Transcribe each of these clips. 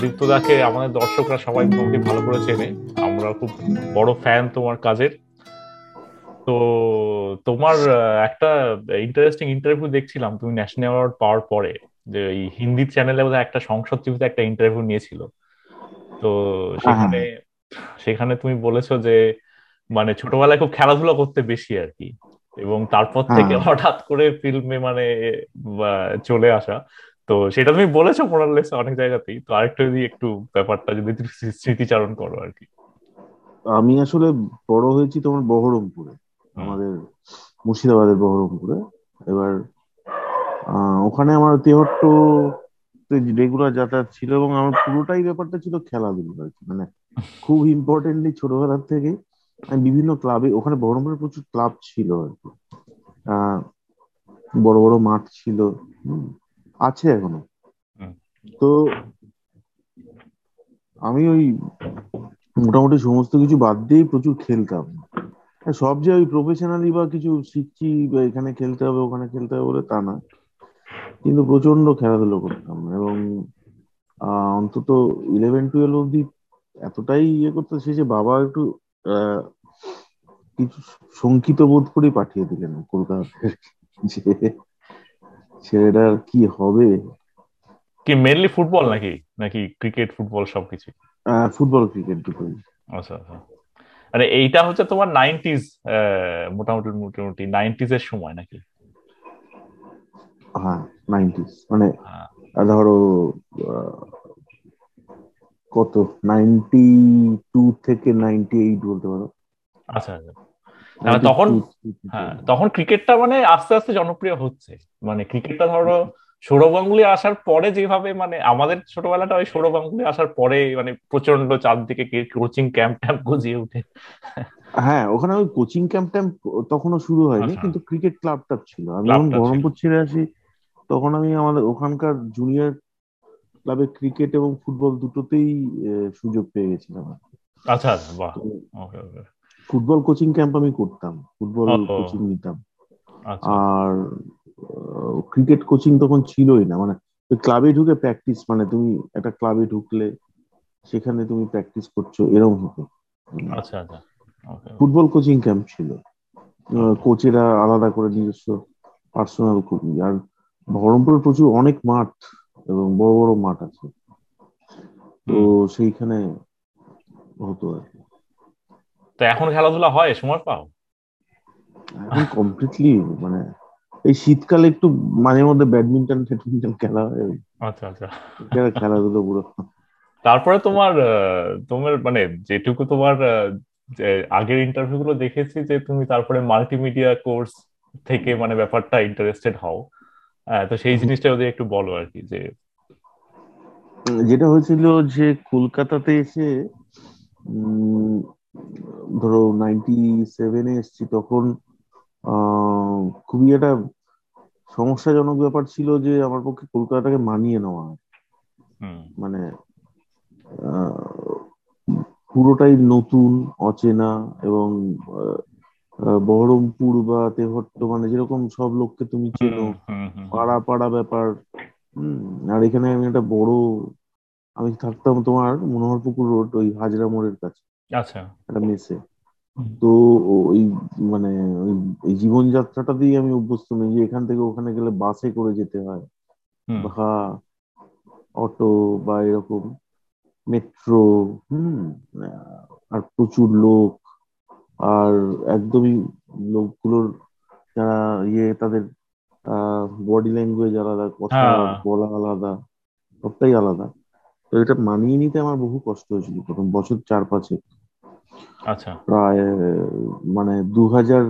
দীপ্তদাকে আমাদের দর্শকরা সবাই তোমাকে ভালো করে চেনে। আমরা খুব বড় ফ্যান তোমার কাজের। তো তোমার একটা ইন্টারেস্টিং ইন্টারভিউ দেখছিলাম, তুমি ন্যাশনাল অ্যাওয়ার্ড পাওয়ার পরে। যে এই হিন্দি চ্যানেলে বোধহয় একটা সংসদ টিভিতে একটা ইন্টারভিউ নিয়েছিল। তো সেখানে সেখানে তুমি বলেছ যে মানে ছোটবেলায় খুব খেলাধুলা করতে বেশি আর কি। এবং তারপর থেকে হঠাৎ করে ফিল্মে মানে চলে আসা। তো সেটা তুমি বলেছ মোরালেস অনেক জায়গাতেই। তো আরেকটু যদি একটু ব্যাপারটা যদি স্মৃতিচারণ করো আর কি। আমি আসলে বড় হয়েছি তোমার বহরমপুরে। আমাদের মুর্শিদাবাদের বহরমপুরে। এবার ওখানে আমার তেহট্ট রেগুলার যাতায়াত ছিল এবং আমার পুরোটাই ব্যাপারটা ছিল খেলাধুলো আর কি মানে খুব ইম্পর্টেন্টলি ছোটবেলার থেকে আমি বিভিন্ন ক্লাবে ওখানে বহরমপুরে প্রচুর ক্লাব ছিল আর কি বড় বড় মাঠ ছিল। আছে এখনও। তো আমি ওই মোটামুটি সমস্ত কিছু বাদ দিয়েই প্রচুর খেলতাম। সব যে ওই প্রফেশনালি বা কিছু শিখছি বা এখানে খেলতে হবে ওখানে খেলতে হবে বলে তা না। কিন্তু প্রচণ্ড খেলাধুলো করতাম এবং অন্তত ইলেভেন টুয়েলভ অব্দি এতটাই ইয়ে করতে শেষে বাবা একটু কিছু শঙ্কিত বোধ করে পাঠিয়ে দিলেন কলকাতা যে ছেলেটার কি হবে। কি মেনলি ফুটবল নাকি? নাকি ক্রিকেট ফুটবল সবকিছু? ফুটবল ক্রিকেট দুটোই। আচ্ছা আচ্ছা। মানে এইটা হচ্ছে তোমার নাইনটিজ মোটামুটি মোটামুটি নাইনটিজ এর সময় নাকি? হ্যাঁ। নাইনটিজ মানে। ধরো কত? নাইনটি টু থেকে নাইনটি এইট বলতে পারো। আচ্ছা আচ্ছা। তখন হ্যাঁ তখন ক্রিকেটটা মানে আস্তে আস্তে জনপ্রিয় হচ্ছে। মানে ক্রিকেটটা ধরো সৌরভ গাঙ্গুলি আসার পরে যেভাবে মানে আমাদের ছোটবেলাটা ওই সৌরভ গাঙ্গুলি আসার পরে মানে প্রচণ্ড চারদিকে কোচিং ক্যাম্প ট্যাম্প গজিয়ে উঠে হ্যাঁ ওখানে ওই কোচিং ক্যাম্প ট্যাম্প তখনও শুরু হয়নি আচ্ছা। কিন্তু ক্রিকেট ক্লাবটা ছিল। আমি যখন বহরমপুর ছেড়ে আসি তখন আমি আমাদের ওখানকার জুনিয়র ক্লাবে ক্রিকেট এবং ফুটবল দুটোতেই সুযোগ পেয়ে গেছিলাম আচ্ছা আচ্ছা বাহ। ফুটবল কোচিং ক্যাম্প আমি করতাম ফুটবল কোচিং নিতাম। আচ্ছা। আর ক্রিকেট কোচিং তখন ছিলই না মানে ক্লাবে ঢুকে প্র্যাকটিস মানে তুমি একটা ক্লাবে ঢুকলে সেখানে তুমি প্র্যাকটিস করছ এরকম হতো। আচ্ছা আচ্ছা। ফুটবল কোচিং ক্যাম্প ছিল। কোচেরা আলাদা করে নিজস্ব পার্সোনাল কোচিং আর বহরমপুরে প্রচুর অনেক মাঠ এবং বড় বড় মাঠ আছে। তো সেইখানে হতো আর তো এখন খেলাধুলা হয়? সময় পাও? এখন কমপ্লিটলি মানে এই শীতকালে একটু মাঝে মধ্যে ব্যাডমিন্টন ফ্যাডমিন্টন খেলা হয় আচ্ছা আচ্ছা। খেলাধুলো পুরো। তারপরে তোমার তোমার মানে যেটুকু তোমার আগের ইন্টারভিউ গুলো দেখেছি যে তুমি তারপরে মাল্টিমিডিয়া কোর্স থেকে মানে ব্যাপারটা ইন্টারেস্টেড হও। তো সেই জিনিসটা ওদের একটু বলো আর কি যে যেটা হয়েছিল যে কলকাতাতে এসে ধরো নাইনটি সেভেনে এসছি তখন খুবই একটা সমস্যাজনক ব্যাপার ছিল যে আমার পক্ষে কলকাতাটাকে মানিয়ে নেওয়া। মানে পুরোটাই নতুন অচেনা এবং বহরমপুর বা তেহট্ট মানে যেরকম সব লোককে তুমি চেনো পাড়া পাড়া ব্যাপার। হম আর এখানে আমি একটা বড় আমি থাকতাম তোমার মনোহরপুকুর রোড ওই হাজরা মোড়ের কাছে। আচ্ছা। একটা মেসে। তো ওই মানে ওই এই জীবনযাত্রাটা দিয়ে আমি অভ্যস্ত নই যে এখান থেকে ওখানে গেলে বাসে করে যেতে হয়। বা অটো বা এরকম মেট্রো হুম আর প্রচুর লোক। আর একদমই লোকগুলোর যারা ইয়ে তাদের বডি ল্যাঙ্গুয়েজ আলাদা কথা হ্যাঁ। বলা আলাদা সবটাই আলাদা। তো এটা মানিয়ে নিতে আমার বহু কষ্ট হয়েছিল প্রথম বছর চার পাঁচে আচ্ছা। প্রায় মানে দু হাজার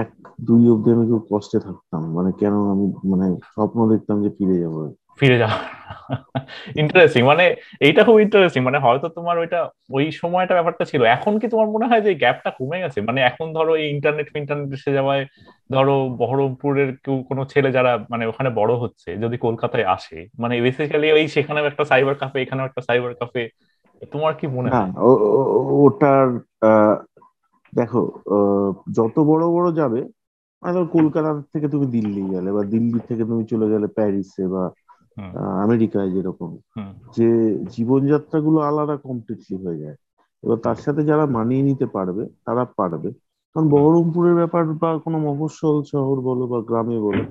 এক দুই অব্দি আমি খুব কষ্টে থাকতাম। মানে কেন আমি মানে স্বপ্ন দেখতাম যে ফিরে যাব। ফিরে যাওয়া। ইন্টারেস্টিং মানে এইটা খুব ইন্টারেস্টিং মানে হয়তো তোমার ওইটা ওই সময়টা ব্যাপারটা ছিল। এখন কি তোমার মনে হয় যে গ্যাপটা কমে গেছে? মানে এখন ধরো এই ইন্টারনেট ইন্টারনেট এসে যাওয়ায় ধরো বহরমপুরের কেউ কোনো ছেলে যারা মানে ওখানে বড় হচ্ছে যদি কলকাতায় আসে মানে বেসিক্যালি ওই সেখানেও একটা সাইবার কাফে এখানেও একটা সাইবার কাফে তোমার কি মনে হয় ওটার দেখো যত বড় বড় যাবে মানে কলকাতা থেকে তুমি দিল্লি গেলে বা দিল্লি থেকে তুমি চলে গেলে প্যারিসে বা আমেরিকায় যেরকম যে জীবনযাত্রাগুলো আলাদা কমপ্লিটলি হয়ে যায়। এবার তার সাথে যারা মানিয়ে নিতে পারবে তারা পারবে। কারণ বহরমপুরের ব্যাপার বা কোনো মফস্বল শহর বলো বা গ্রামে বলো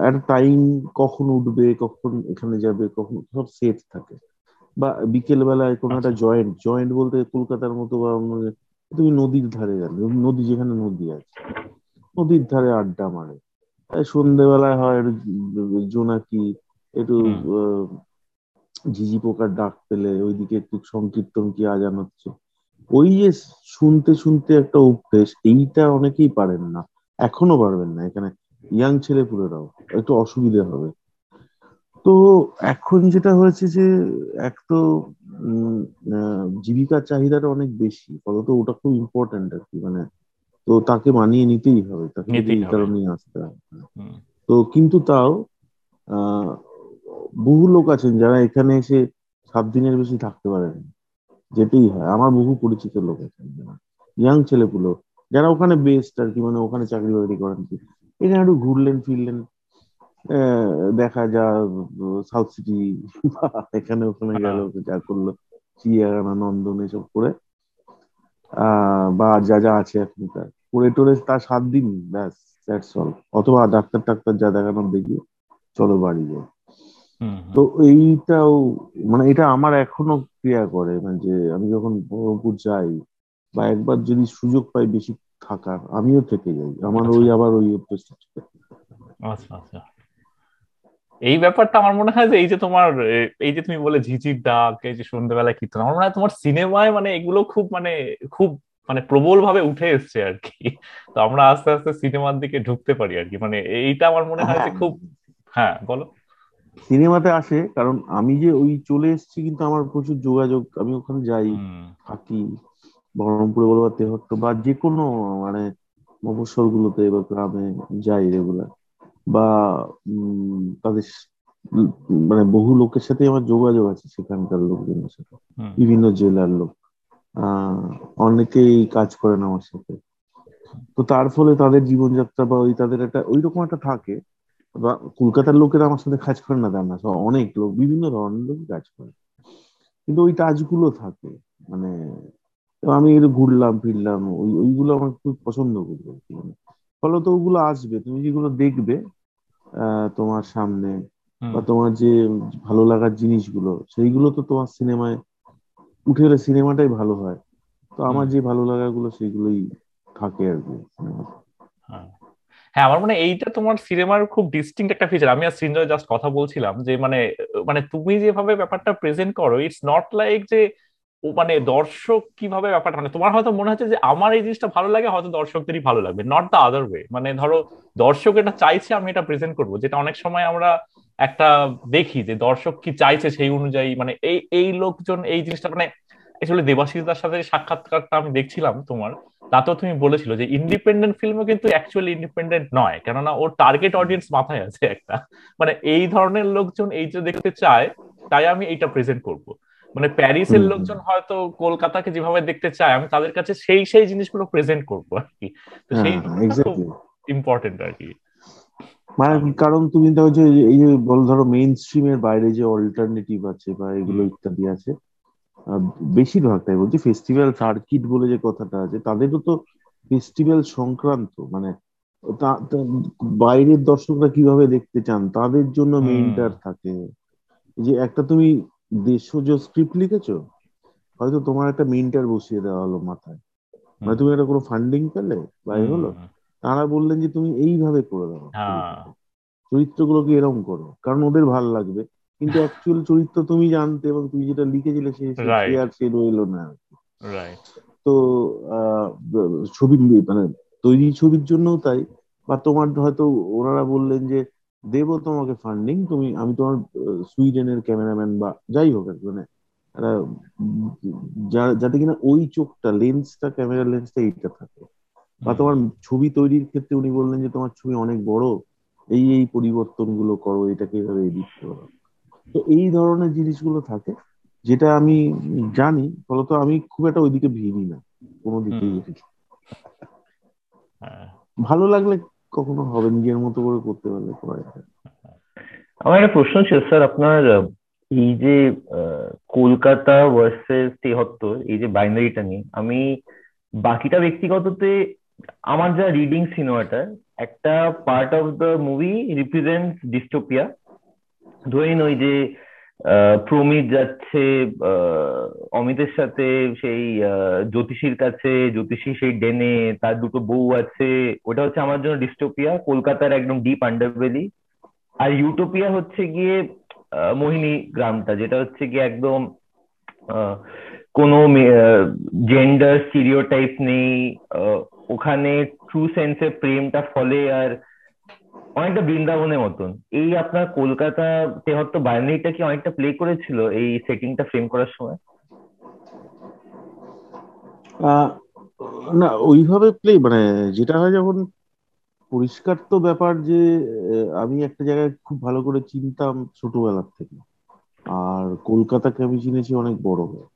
একটা টাইম কখন উঠবে কখন এখানে যাবে কখন সব সেট থাকে। বা বিকেল বেলায় কোনো একটা জয়েন্ট আচ্ছা। জয়েন্ট বলতে কলকাতার মতো বা অন্য তুমি নদীর ধারে গেলে নদী যেখানে নদী আছে নদীর ধারে আড্ডা মারে। সন্ধ্যেবেলায় হয় জোনাকি একটু ঝিঝি পোকার ডাক পেলে ওইদিকে একটু সংকীর্তন কি আজান হচ্ছে। ওই যে শুনতে শুনতে একটা অভ্যেস এইটা অনেকেই পারেন না। এখনও পারবেন না এখানে ইয়াং ছেলে পুরেরাও একটু অসুবিধে হবে। তো এখন যেটা হয়েছে যে এক তো জীবিকার চাহিদাটা অনেক বেশি ফলত ওটা খুব ইম্পর্টেন্ট আর কি মানে তো তাকে মানিয়ে নিতেই হবে তাকে এই কারণেই আসতে হবে। তো কিন্তু তাও বহু লোক আছেন যারা এখানে এসে সাত দিনের বেশি থাকতে পারেন। যেতেই হয়। আমার বহু পরিচিত লোক আছেন ইয়াং ছেলেপুলো যারা ওখানে বেস্ট আর কি মানে ওখানে চাকরি বাকরি করেন কি। এখানে একটু ঘুরলেন ফিরলেন। দেখা যা সাউথ সিটি এখানে ওখানে হ্যাঁ। গেল যা করল। চিড়িয়াখানা নন্দন এসব করে। বা যা যা আছে এখন তার। করে টোরে তার সাত দিন ব্যাস দ্যাটস অল অথবা ডাক্তার টাক্তার যা দেখানোর দেখি চলো বাড়ি যাই। তো এইটাও মানে এটা আমার এখনও ক্রিয়া করে মানে যে আমি যখন বহরমপুর যাই বা একবার যদি সুযোগ পাই বেশি থাকার আমিও থেকে যাই। আমার ওই আচ্ছা। আবার ওই অভ্যেসটা আচ্ছা আচ্ছা। এই ব্যাপারটা আমার মনে হয় যে এই যে তোমার এই যে তুমি বলে ঝিঝির ডাক এই যে সন্ধ্যেবেলায় কীর্তন আমার মনে হয় তোমার সিনেমায় মানে এগুলো খুব মানে খুব মানে প্রবল ভাবে উঠে এসছে আর কি। তো আমরা আস্তে আস্তে সিনেমার দিকে ঢুকতে পারি আর কি। মানে এইটা আমার মনে হয় যে হ্যাঁ। খুব হ্যাঁ বলো। সিনেমাতে আসে কারণ আমি যে ওই চলে এসেছি কিন্তু আমার প্রচুর যোগাযোগ। আমি ওখানে যাই থাকি বহরমপুরে বলো বা তেহট্ট বা যে কোনো মানে মফস্বল গুলোতে বা গ্রামে যাই রেগুলার বা তাদের মানে বহু লোকের সাথে আমার যোগাযোগ আছে সেখানকার লোকজনের সাথে। বিভিন্ন জেলার লোক। অনেকেই কাজ করেন আমার সাথে। তো তার ফলে তাদের জীবনযাত্রা বা ওই তাদের একটা ওই রকম একটা থাকে। বা কলকাতার লোকেরা আমার সাথে কাজ করে না না অনেক লোক বিভিন্ন ধরনের লোক কাজ করে। কিন্তু ওই টাচগুলো থাকে মানে আমি একটু ঘুরলাম ফিরলাম ওই ওইগুলো আমার খুব পছন্দ করি ফলত ওগুলো আসবে তুমি যেগুলো দেখবে তোমার সামনে বা তোমার যে ভালো লাগার জিনিসগুলো সেইগুলো তো তোমার সিনেমায় উঠে গেলে সিনেমাটাই ভালো হয়। তো আমার যে ভালো লাগাগুলো সেগুলোই থাকে আর কি। হ্যাঁ।, আমার মনে এইটা তোমার সিনেমার খুব ডিস্টিংক্ট একটা ফিচার আমি আর সৃঞ্জয় জাস্ট কথা বলছিলাম যে মানে মানে তুমি যেভাবে ব্যাপারটা প্রেজেন্ট করো ইটস নট লাইক যে মানে দর্শক কীভাবে ব্যাপারটা মানে তোমার হয়তো মনে হচ্ছে যে আমার এই জিনিসটা ভালো লাগে হয়তো দর্শকদেরই ভালো লাগবে নট দ্য আদার ওয়ে মানে ধরো দর্শক এটা চাইছে আমি এটা প্রেজেন্ট করব যেটা অনেক সময় আমরা একটা দেখি যে দর্শক কি চাইছে সেই অনুযায়ী মানে এই এই লোকজন এই জিনিসটা মানে আসলে দেবাশিস দার সাথে সাক্ষাৎকারটা আমি দেখছিলাম তোমার তাতেও তুমি বলেছিল যে ইন্ডিপেন্ডেন্ট ফিল্মও কিন্তু অ্যাকচুয়ালি ইন্ডিপেন্ডেন্ট নয় কেননা ওর টার্গেট অডিয়েন্স মাথায় আছে একটা। মানে এই ধরনের লোকজন এই যে দেখতে চায় তাই আমি এইটা প্রেজেন্ট করব। মানে প্যারিসের লোকজন হয়তো কলকাতাকে যেভাবে দেখতে চায় আমি তাদের কাছে সেই সেই জিনিসগুলো প্রেজেন্ট করব আর কি। তো সেই ইম্পর্টেন্ট আর কি। মানে কারণ তুমি দেখো যে এই যে বল ধরো মেইন স্ট্রিমের বাইরে যে অল্টারনেটিভ আছে বা এগুলো ইত্যাদি আছে বেশিরভাগ তাই বলছি ফেস্টিভ্যাল সার্কিট বলে যে কথাটা আছে তাদেরও তো ফেস্টিভ্যাল সংক্রান্ত মানে বাইরের দর্শকরা কীভাবে দেখতে চান তাদের জন্য মেইনটার থাকে। যে একটা তুমি দেশজ স্ক্রিপ্ট লিখেছো হয়তো তোমার একটা মেইনটার বসিয়ে দেওয়া হলো মাথায়। মানে তুমি একটা কোনো ফান্ডিং পেলে বা হলো তারা বললেন যে তুমি এইভাবে করে দাও। হ্যাঁ। চরিত্রগুলোকে এরকম করো কারণ ওদের ভালো লাগবে। কিন্তু অ্যাকচুয়াল চরিত্র তুমি জানতে এবং তুমি যেটা লিখেছিলে সে আর সে রইল না তো ছবি মানে তৈরি ছবির জন্যও তাই। বা তোমার হয়তো ওনারা বললেন যে দেবো তোমাকে ফান্ডিং তুমি আমি তোমার সুইডেনের ক্যামেরাম্যান বা যাই হোক আর কি, মানে যাতে কিনা ওই চোখটা লেন্সটা ক্যামেরা লেন্সটা এইটা থাকে। বা তোমার ছবি তৈরির ক্ষেত্রে উনি বললেন যে তোমার ছবি অনেক বড় এই এই পরিবর্তনগুলো করো এটাকে এইভাবে এডিট করো। তো এই ধরনের জিনিসগুলো থাকে যেটা আমি জানি ফলত আমি খুব একটা ওইদিকে ভিড়ি না কোনো দিকেই আর কি। হ্যাঁ। ভালো লাগলে কখনো হবে নিজের মতো করে করতে পারলে করা যাবে আমার একটা প্রশ্ন ছিল স্যার আপনার এই যে কলকাতা ভার্সেস তেহত্তর এই যে বাইনারিটা নিয়ে আমি বাকিটা ব্যক্তিগততে আমার যা রিডিং সিনেমাটা একটা part of the movie represent dystopia ধরেন ওই যে প্রমিত যাচ্ছে অমিতের সাথে সেই জ্যোতিষীর কাছে, জ্যোতিষী সেই ডেনে, তার দুটো বউ আছে, ওটা হচ্ছে আমার জন্য ডিস্টোপিয়া, কলকাতার একদম ডিপ আন্ডারবেলি আর ইউটোপিয়া হচ্ছে গিয়ে মোহিনী গ্রামটা, যেটা হচ্ছে গিয়ে একদম কোনো জেন্ডার স্টিরিওটাইপ নেই ওখানে ট্রু সেন্সে প্রেমটা ফলে আর অনেকটা বৃন্দাবনের মতন। এই আপনার কলকাতা তেহত্তর বাইনারিটা কি অনেকটা প্লে করেছিল এই সেটিংটা ফ্রেম করার সময়? না ওইভাবে প্লে মানে যেটা হয় যখন পরিষ্কার তো ব্যাপার যে আমি একটা জায়গায় খুব ভালো করে চিনতাম ছোটবেলার থেকে। আর কলকাতাকে আমি চিনেছি অনেক বড় হয়ে।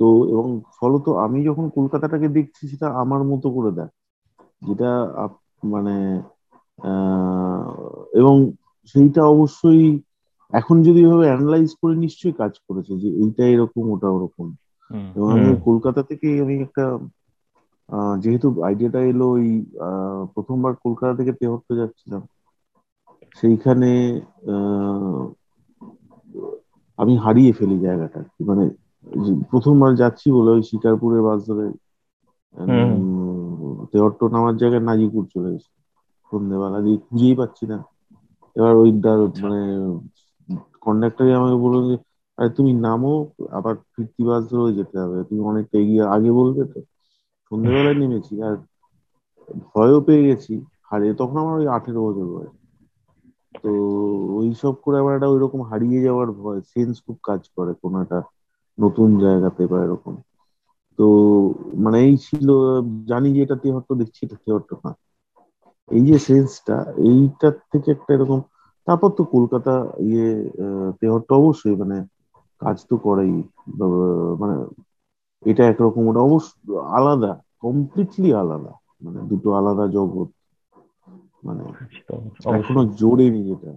তো এবং ফলত আমি যখন কলকাতাটাকে দেখছি সেটা আমার মতো করে দেখ। যেটা মানে এবং সেইটা অবশ্যই এখন যদি এভাবে অ্যানালাইজ করে নিশ্চয়ই কাজ করেছে যে এইটা এরকম ওটা ওরকম এবং আমি কলকাতা থেকে আমি একটা যেহেতু আইডিয়াটা এলো ওই প্রথমবার কলকাতা থেকে তেহট্ট যাচ্ছিলাম সেইখানে আমি হারিয়ে ফেলি জায়গাটা আর কি। মানে প্রথমবার যাচ্ছি বলে ওই শিকারপুরের বাস ধরে। তেহট্ট নামার জায়গায় নাজিপুর চলে গেছি সন্ধ্যেবেলা দিয়ে খুঁজেই পাচ্ছি না। এবার ওই ডা- মানে কন্ডাক্টরই আমাকে বলল যে আরে তুমি নামো আবার ফিরতি বাস ধরে যেতে হবে। তুমি অনেকটা এগিয়ে আগে বলবে তো? সন্ধ্যেবেলায় নেমেছি আর ভয়ও পেয়ে গেছি। হারিয়ে তখন আমার ওই আঠেরো বছর বয়স। তো ওইসব করে আবার একটা ওইরকম হারিয়ে যাওয়ার ভয় সেন্স খুব কাজ করে কোনো একটা নতুন জায়গাতে বা এরকম। তো মানে এই ছিল জানি যে এটা তেহট্ট দেখছি এটা তেহট্ট না। এই যে সেন্সটা এইটার থেকে একটা এরকম তারপর তো কলকাতা ইয়ে তেহর তো অবশ্যই মানে কাজ তো করেই মানে এটা একরকম ওটা অবশ্য আলাদা কমপ্লিটলি আলাদা মানে দুটো আলাদা জগৎ মানে এখনও জোরেনি যেটা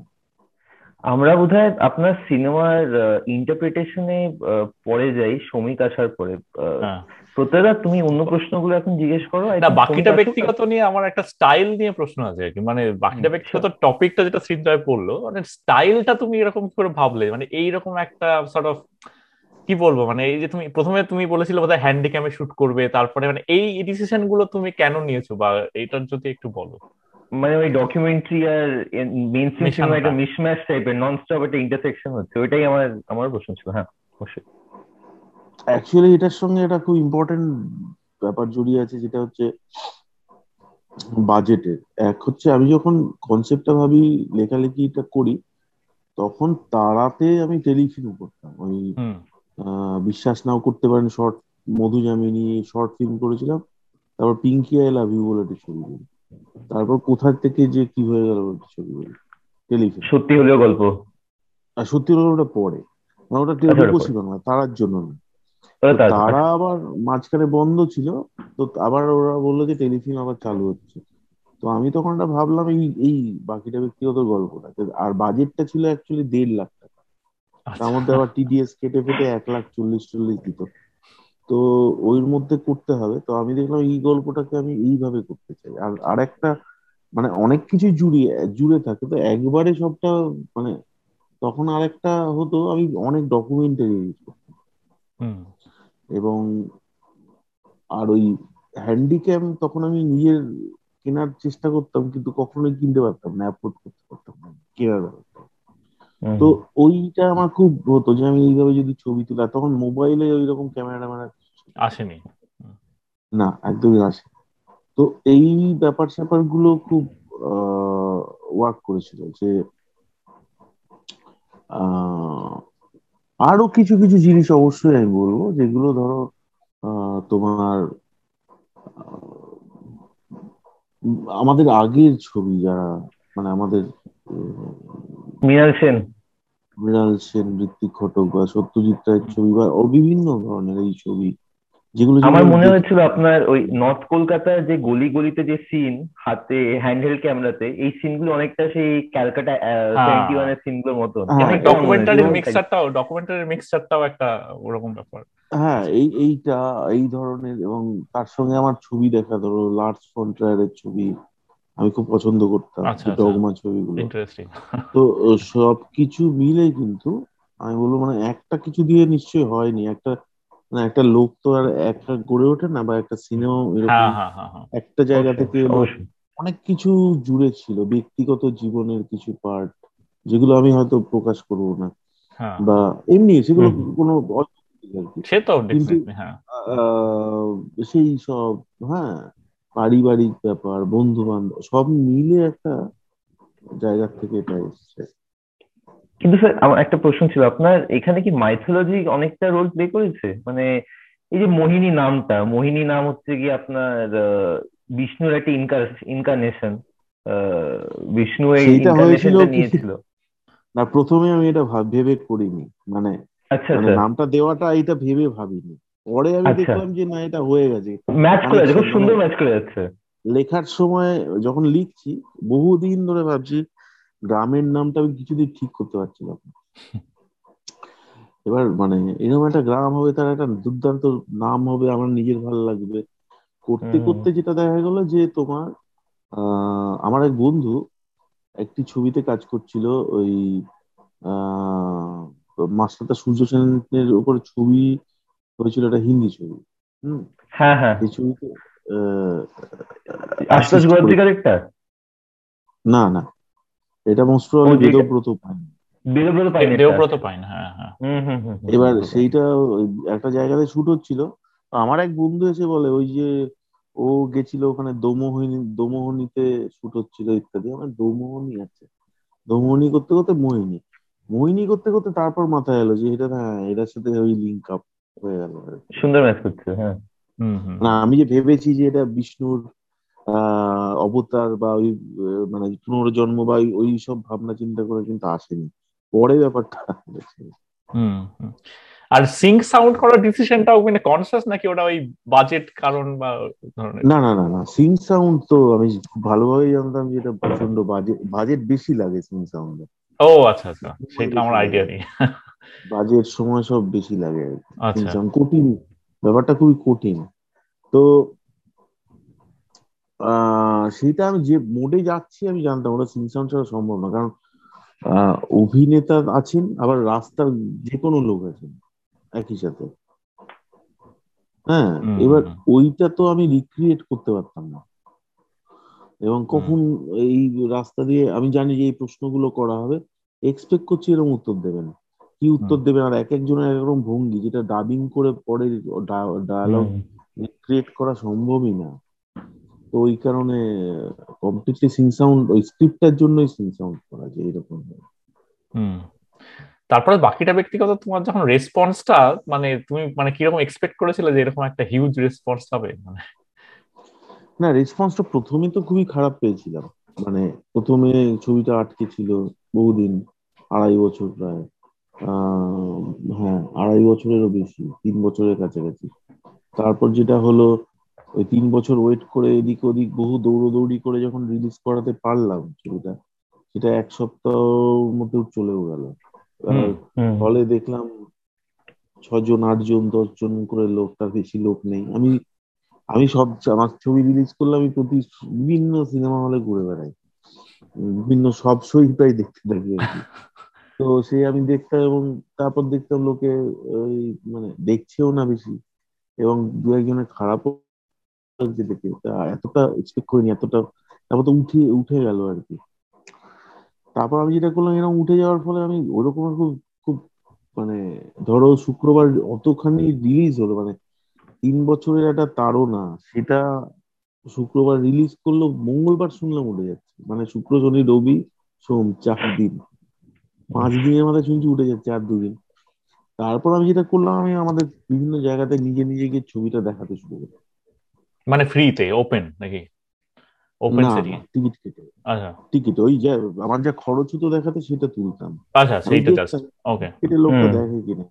আমরা বোধহয় আপনার সিনেমার ইন্টারপ্রিটেশনে পরে যাই শ্রমিক আসার পরে। হ্যাঁ। প্রত্যেকটা তুমি অন্য প্রশ্নগুলো এখন জিজ্ঞেস করো না বাকিটা ব্যক্তিগত নিয়ে আমার একটা স্টাইল নিয়ে প্রশ্ন আছে আর কি। মানে বাকিটা আচ্ছা। ব্যক্তিগত টপিকটা যেটা সৃঞ্জয় পড়ল মানে স্টাইলটা তুমি এরকম করে ভাবলে মানে এইরকম একটা সর্ট অফ কি বলব? মানে এই যে তুমি প্রথমে তুমি বলেছিলে বোধহয় হ্যান্ডিক্যামে শুট করবে তারপরে মানে এই ডিসিশনগুলো তুমি কেন নিয়েছো? বা এটার যদি একটু বলো। মানে ওই ডকুমেন্টারি আর মেন স্ট্রিম মেশানোটা। সিনেমা একটা মিসম্যাচ টাইপের নন স্টপ একটা ইন্টারসেকশন হচ্ছে ওইটাই আমার আমার প্রশ্ন ছিল হ্যাঁ অবশ্যই। অ্যাকচুয়ালি এটার সঙ্গে একটা খুব ইম্পর্টেন্ট ব্যাপার জড়িয়ে আছে যেটা হচ্ছে বাজেটের এক হচ্ছে আমি যখন কনসেপ্টটা ভাবি লেখালেখিটা করি তখন তারাতে আমি টেলিফিল্ম করতাম। ওই আহ, বিশ্বাস নাও করতে পারেন short Madhu Jamini short film করেছিলাম তারপর পিঙ্কি আই লাভ ইউ বলে একটা ছবি করি তারপর কোথা থেকে যে কি হয়ে গেল বলে একটা ছবি টেলিফিল্ম। সত্যি হলেও গল্প। আর সত্যি কথা ওটা পরে। মানে ওটা আচ্ছা, ওটা রূপসী বাংলা তারার জন্য না। ওটা তার আবার মাঝখানে বন্ধ ছিল তো আবার ওরা বলল যে টেলিফিল্ম আবার চালু হচ্ছে। তো আমি তখন একটা ভাবলাম এই এই বাকিটা ব্যক্তিগত গল্পটা আর বাজেটটা ছিল অ্যাকচুয়ালি দেড় লাখ টাকা। আচ্ছা। তার মধ্যে আবার টিডিএস কেটে ফেটে এক লাখ চল্লিশ চল্লিশ দিত। তো ওইর মধ্যে করতে হবে। তো আমি দেখলাম এই গল্পটাকে আমি এইভাবে করতে চাই। আর আর একটা মানে অনেক কিছু জুড়ে জুড়ে থাকে। তো একবারে সবটা মানে তখন আর একটা হতো আমি অনেক ডকুমেন্টারি ইউজ করতাম। এবং আর ওই হ্যান্ডিক্যাম তখন আমি নিজের কেনার চেষ্টা করতাম কিন্তু কখনোই কিনতে পারতাম না অ্যাফোর্ড করতে পারতাম না কেনার। তো ওইটা আমার খুব হতো যে আমি এইভাবে যদি ছবি তুলা তখন মোবাইলে ওই রকম ক্যামেরা ট্যামেরা আসেনি। না একদমই আসে তো এই ব্যাপার স্যাপারগুলো খুব ওয়ার্ক করেছিল যে আরও কিছু কিছু জিনিস অবশ্যই আমি বলব যেগুলো ধরো তোমার আমাদের আগের ছবি যারা মানে আমাদের মৃণাল সেন। মৃণাল সেন ঋত্বিক ঘটক বা সত্যজিৎ রায়ের ছবি বা বিভিন্ন ধরনের এই ছবি যেগুলো আমার মনে হয়েছিল আপনার ওই নর্থ কলকাতার যে গলি গলিতে যে সিন হাতে হ্যান্ডহেল্ড ক্যামেরাতে এই সিন সিনগুলো অনেকটা সেই ক্যালকাটা সেভেন্টি ওয়ানের সিনগুলোর মতো ডকুমেন্টারি মিক্সারটাও ডকুমেন্টারি মিক্সারটাও একটা ওরকম ব্যাপার। হ্যাঁ এই এইটা এই ধরনের এবং তার সঙ্গে আমার ছবি দেখা ধরো লার্জ ফন্ট্রায়ারের ছবি আমি খুব পছন্দ করতাম ডগমা আচ্ছা, আচ্ছা। ছবিগুলো। তো সব কিছু মিলে কিন্তু আমি বলব মানে একটা কিছু দিয়ে নিশ্চয়ই হয়নি একটা মানে একটা লোক তো আর একটা গড়ে ওঠে না বা একটা সিনেমা এরকম হ্যাঁ, হ্যাঁ, হ্যাঁ, একটা জায়গা থেকে অনেক কিছু জুড়ে ছিল ব্যক্তিগত জীবনের কিছু পার্ট যেগুলো আমি হয়তো প্রকাশ করব না। বা এমনি সেগুলো কোনো সে তো সেই সব হ্যাঁ পারিবারিক ব্যাপার বন্ধু বান্ধব সব মিলে একটা জায়গা থেকে এটা এসছে। কিন্তু স্যার আমার একটা প্রশ্ন ছিল আপনার এখানে কি মাইথোলজি অনেকটা রোল প্লে করেছে? মানে এই যে মোহিনী নামটা মোহিনী নাম হচ্ছে কি আপনার বিষ্ণুর একটা ইনকারনেশন বিষ্ণু এই ইনকারনেশনটা নিয়েছিল। না প্রথমে আমি এটা ভেবে করিনি। মানে আচ্ছা মানে নামটা দেওয়াটা এটা ভেবে ভাবিনি। পরে আমি আচ্ছা। দেখলাম যে না এটা হয়ে গেছে। ম্যাচ করে যাচ্ছে খুব সুন্দর ম্যাচ করে যাচ্ছে। লেখার সময় যখন লিখছি বহুদিন ধরে ভাবছি গ্রামের নামটা আমি কিছুদিন ঠিক করতে পারছিলাম এবার মানে এরকম একটা গ্রাম হবে তার একটা দুর্দান্ত নাম হবে আমার নিজের ভালো লাগবে। করতে করতে যেটা দেখা গেল যে তোমার আহ আমার এক বন্ধু একটি ছবিতে কাজ করছিল ওই আহ মাস্টারদা সূর্য সেনের উপর ছবি হয়েছিল একটা হিন্দি ছবি। হুম? হ্যাঁ হ্যাঁ। এই ছবিতে আশিস একটা? না না। এটা মোস্ট প্রবাবলি বেদব্রত পায়নি। বেদব্রত পায়নি বেদব্রত পায়নি হ্যাঁ হ্যাঁ। এবার সেইটা একটা জায়গাতে শুট হচ্ছিল। আমার এক বন্ধু এসে বলে ওই যে ও গেছিল ওখানে দোমোহিনী দোমোহনীতে শুট হচ্ছিল ইত্যাদি। আমার দোমোহনী আছে। দোমোহনী করতে করতে মোহিনী। মোহিনী করতে করতে তারপর মাথায় এলো যে এটা হ্যাঁ এটার সাথে ওই লিঙ্ক আপ হয়ে গেল। সুন্দর ম্যাচ করছে হ্যাঁ। না আমি যে ভেবেছি যে এটা বিষ্ণুর অবতার বা ওই মানে পুনর্জন্ম বা ওই সব ভাবনা চিন্তা করে কিন্তু আসেনি। পরে ব্যাপারটা আর সিঙ্ক সাউন্ড করার ডিসিশনটাও মানে কনসিয়াস নাকি ওটা ওই বাজেট কারণ বা না না না না সিঙ্ক সাউন্ড তো আমি খুব ভালোভাবে জানতাম যে এটা প্রচণ্ড বাজেট বাজেট বেশি লাগে সিঙ্ক সাউন্ডে ও আচ্ছা আচ্ছা। সেটা আমার আইডিয়া নেই। বাজেট সময় সব বেশি লাগে। আচ্ছা। কঠিন। ব্যাপারটা খুবই কঠিন। তো সেটা আমি যে মোডে যাচ্ছি আমি জানতাম ওটা সিনসাউন্ড ছাড়া সম্ভব না। কারণ অভিনেতা আছেন আবার রাস্তার যে কোনো লোক আছেন একই সাথে। হ্যাঁ এবার ওইটা তো আমি রিক্রিয়েট করতে পারতাম না। এবং কখন এই রাস্তা দিয়ে আমি জানি যে এই প্রশ্নগুলো করা হবে। এক্সপেক্ট করছি এরকম উত্তর দেবেন কি উত্তর দেবেন আর এক একজনের এক রকম ভঙ্গি যেটা ডাবিং করে পরে ডায়ালগ ক্রিয়েট করা সম্ভবই না। তো ওই কারণে কমপ্লিটলি সিং সাউন্ড ওই স্ক্রিপ্টটার জন্যই সিং সাউন্ড করা যায় এরকম। হুম। তারপরে বাকিটা ব্যক্তিগত তোমার যখন রেসপন্সটা মানে তুমি মানে কীরকম এক্সপেক্ট করেছিলে যে এরকম একটা হিউজ রেসপন্স হবে? মানে না রেসপন্সটা প্রথমে তো খুবই খারাপ পেয়েছিলাম। মানে প্রথমে ছবিটা আটকে ছিল বহুদিন আড়াই বছর প্রায়। হ্যাঁ আড়াই বছরেরও বেশি তিন বছরের কাছাকাছি। তারপর যেটা হলো ওই তিন বছর ওয়েট করে এদিক ওদিক বহু দৌড়োদৌড়ি করে যখন রিলিজ করাতে পারলাম ছবিটা সেটা এক সপ্তাহের মধ্যে চলেও গেল। ফলে দেখলাম ছজন আটজন দশজন করে লোক তার বেশি লোক নেই। আমি আমি সব আমার ছবি রিলিজ করলে আমি প্রতি বিভিন্ন সিনেমা হলে ঘুরে বেড়াই। বিভিন্ন সব প্রায় দেখতে থাকি তো সে আমি দেখতাম এবং তারপর দেখতাম লোকে ওই মানে দেখছেও না বেশি। এবং দু একজনের খারাপও লাগছে দেখে এতটা এক্সপেক্ট করিনি, এতটা, তারপর তো উঠে উঠে গেল আর কি। তারপর আমি যেটা করলাম, এরকম উঠে যাওয়ার ফলে আমি ওরকম খুব খুব মানে ধরো শুক্রবার অতখানি রিলিজ হলো মানে তিন বছরের একটা তাড়না, সেটা শুক্রবার রিলিজ করল মঙ্গলবার শুনলাম উঠে যাচ্ছে। মানে শুক্র, শনি, রবি, সোম, চার দিন। পাঁচ দিনের মাথায় শুনছি উঠে যাচ্ছে আর দুদিন। তারপর আমি যেটা করলাম, আমি আমাদের বিভিন্ন জায়গাতে নিজে নিজে গিয়ে ছবিটা দেখাতে শুরু করি মানে ফ্রিতে ওপেন নাকি? ওপেন সিটি টিকিট কেটে। আচ্ছা। টিকিট ওই যা আমার যা খরচ হতো দেখাতে সেটা তুলতাম। আচ্ছা সেইটা জাস্ট ওকে কেটে লোকটা দেখে কিনা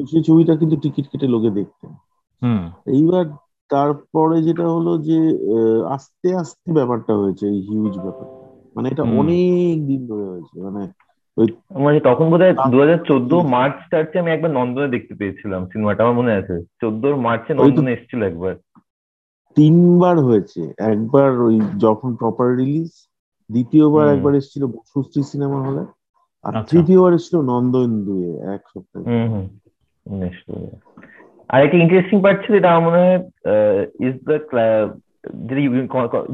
সেই ছবিটা কিন্তু টিকিট কেটে লোকে দেখতেন হুম। এইবার তারপরে যেটা হলো যে আস্তে আস্তে ব্যাপারটা হয়েছে এই হিউজ ব্যাপার মানে এটা অনেক দিন ধরে হয়েছে। মানে মানে তখন বোধ হয় দু হাজার চোদ্দ মার্চ টার্চে আমি একবার নন্দনে দেখতে পেয়েছিলাম সিনেমাটা আমার মনে আছে। চোদ্দোর মার্চে নন্দনে এসেছিল একবার। তিনবার হয়েছে। একবার ওই যখন প্রপার রিলিজ দ্বিতীয়বার। একবার এসেছিল সুশ্রী সিনেমা হলে আর আচ্ছা। তৃতীয়বার এসেছিল নন্দন-দুয়ে এক সপ্তাহে। হুম হুম। নিশ্চয়ই। আর একটা ইন্টারেস্টিং পার্ট ছিল এটা আমার মনে হয় ইজ দ্য যদি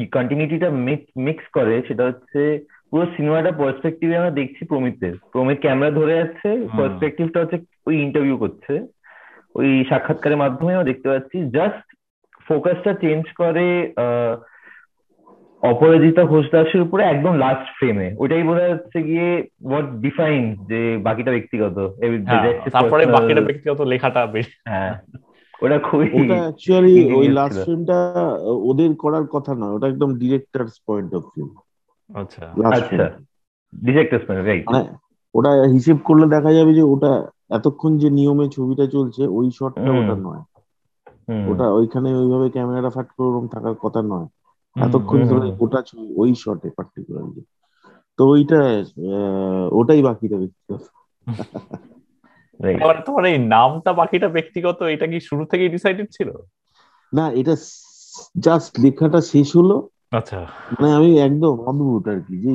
কন্টিনিউটিটা মিক্স করে সেটা হচ্ছে পুরো সিনেমাটা পার্সপেক্টিভে আমরা দেখছি প্রমিতের প্রমিত ক্যামেরা ধরে আছে হুম। পার্সপেক্টিভটা হচ্ছে ওই ইন্টারভিউ করছে। ওই সাক্ষাৎকারের মাধ্যমে আমরা দেখতে পাচ্ছি জাস্ট ফোকাসটা চেঞ্জ করে আহ, অপরাজিতা ঘোষ দাসের উপরে একদম লাস্ট ফ্রেমে ওটাই বোঝা যাচ্ছে গিয়ে হোয়াট ডিফাইন যে বাকিটা ব্যক্তিগত। হ্যাঁ তারপরে বাকিটা ব্যক্তিগত লেখাটা বেশ হ্যাঁ ওটা খুবই ওটা অ্যাকচুয়ালি ওই লাস্ট। ফিল্মটা ওদের করার কথা নয়। ওটা একদম ডিরেক্টরস পয়েন্ট অফ ভিউ আচ্ছা। আচ্ছা। রাইট মানে ওটা হিসেব করলে দেখা যাবে যে ওটা এতক্ষণ যে নিয়মে ছবিটা চলছে ওই শটটা ওটা নয়। ওটা ওইখানে ওইভাবে ক্যামেরাটা ফাট করে ওরকম থাকার কথা নয়। এতক্ষণ ধরে ওটা ছবি ওই শটে পার্টিকুলারলি তো ওইটা আহ, ওটাই বাকিটা ব্যক্তিগত রাইট এবার তোমার এই নামটা বাকিটা ব্যক্তিগত এটা কি শুরু থেকেই ডিসাইডেড ছিল? না এটা জাস্ট লেখাটা শেষ হলো আচ্ছা। মানে আমি একদম অদ্ভুত আর কি যে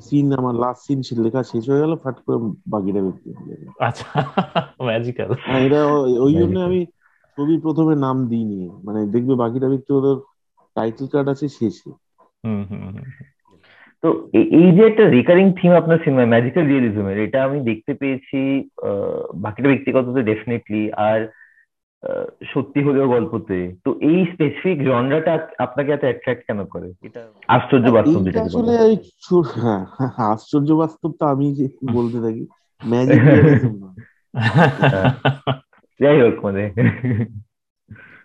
সিন আমার লাস্ট সিন সে লেখা শেষ হয়ে গেল ফাট করে বাকিটা ব্যক্তিগত হয়ে গেল। আচ্ছা ম্যাজিক্যাল হ্যাঁ, এটা ওই- জন্য আমি ছবি প্রথমে নাম দিইনি। মানে দেখবে বাকিটা ব্যক্তিগত টাইটেল কার্ড আছে শেষে। হুম হুম হুম। তো এই যে একটা রিকারিং থিম আপনার সিনেমায় ম্যাজিক্যাল রিয়েলিজমের এটা আমি দেখতে পেয়েছি আহ, বাকিটা ব্যক্তিগততে ডেফিনেটলি আর সত্যি হলেও গল্পতে তো এই স্পেসিফিক জনরাটা আপনাকে এত অ্যাট্রাক্ট কেন করে? আশ্চর্য বাস্তব যেটাকে আসলে ছো- হ্যাঁ হ্যাঁ, আশ্চর্য বাস্তব তো আমি যে বলতে থাকি। ম্যাজিক যাই হোক মানে।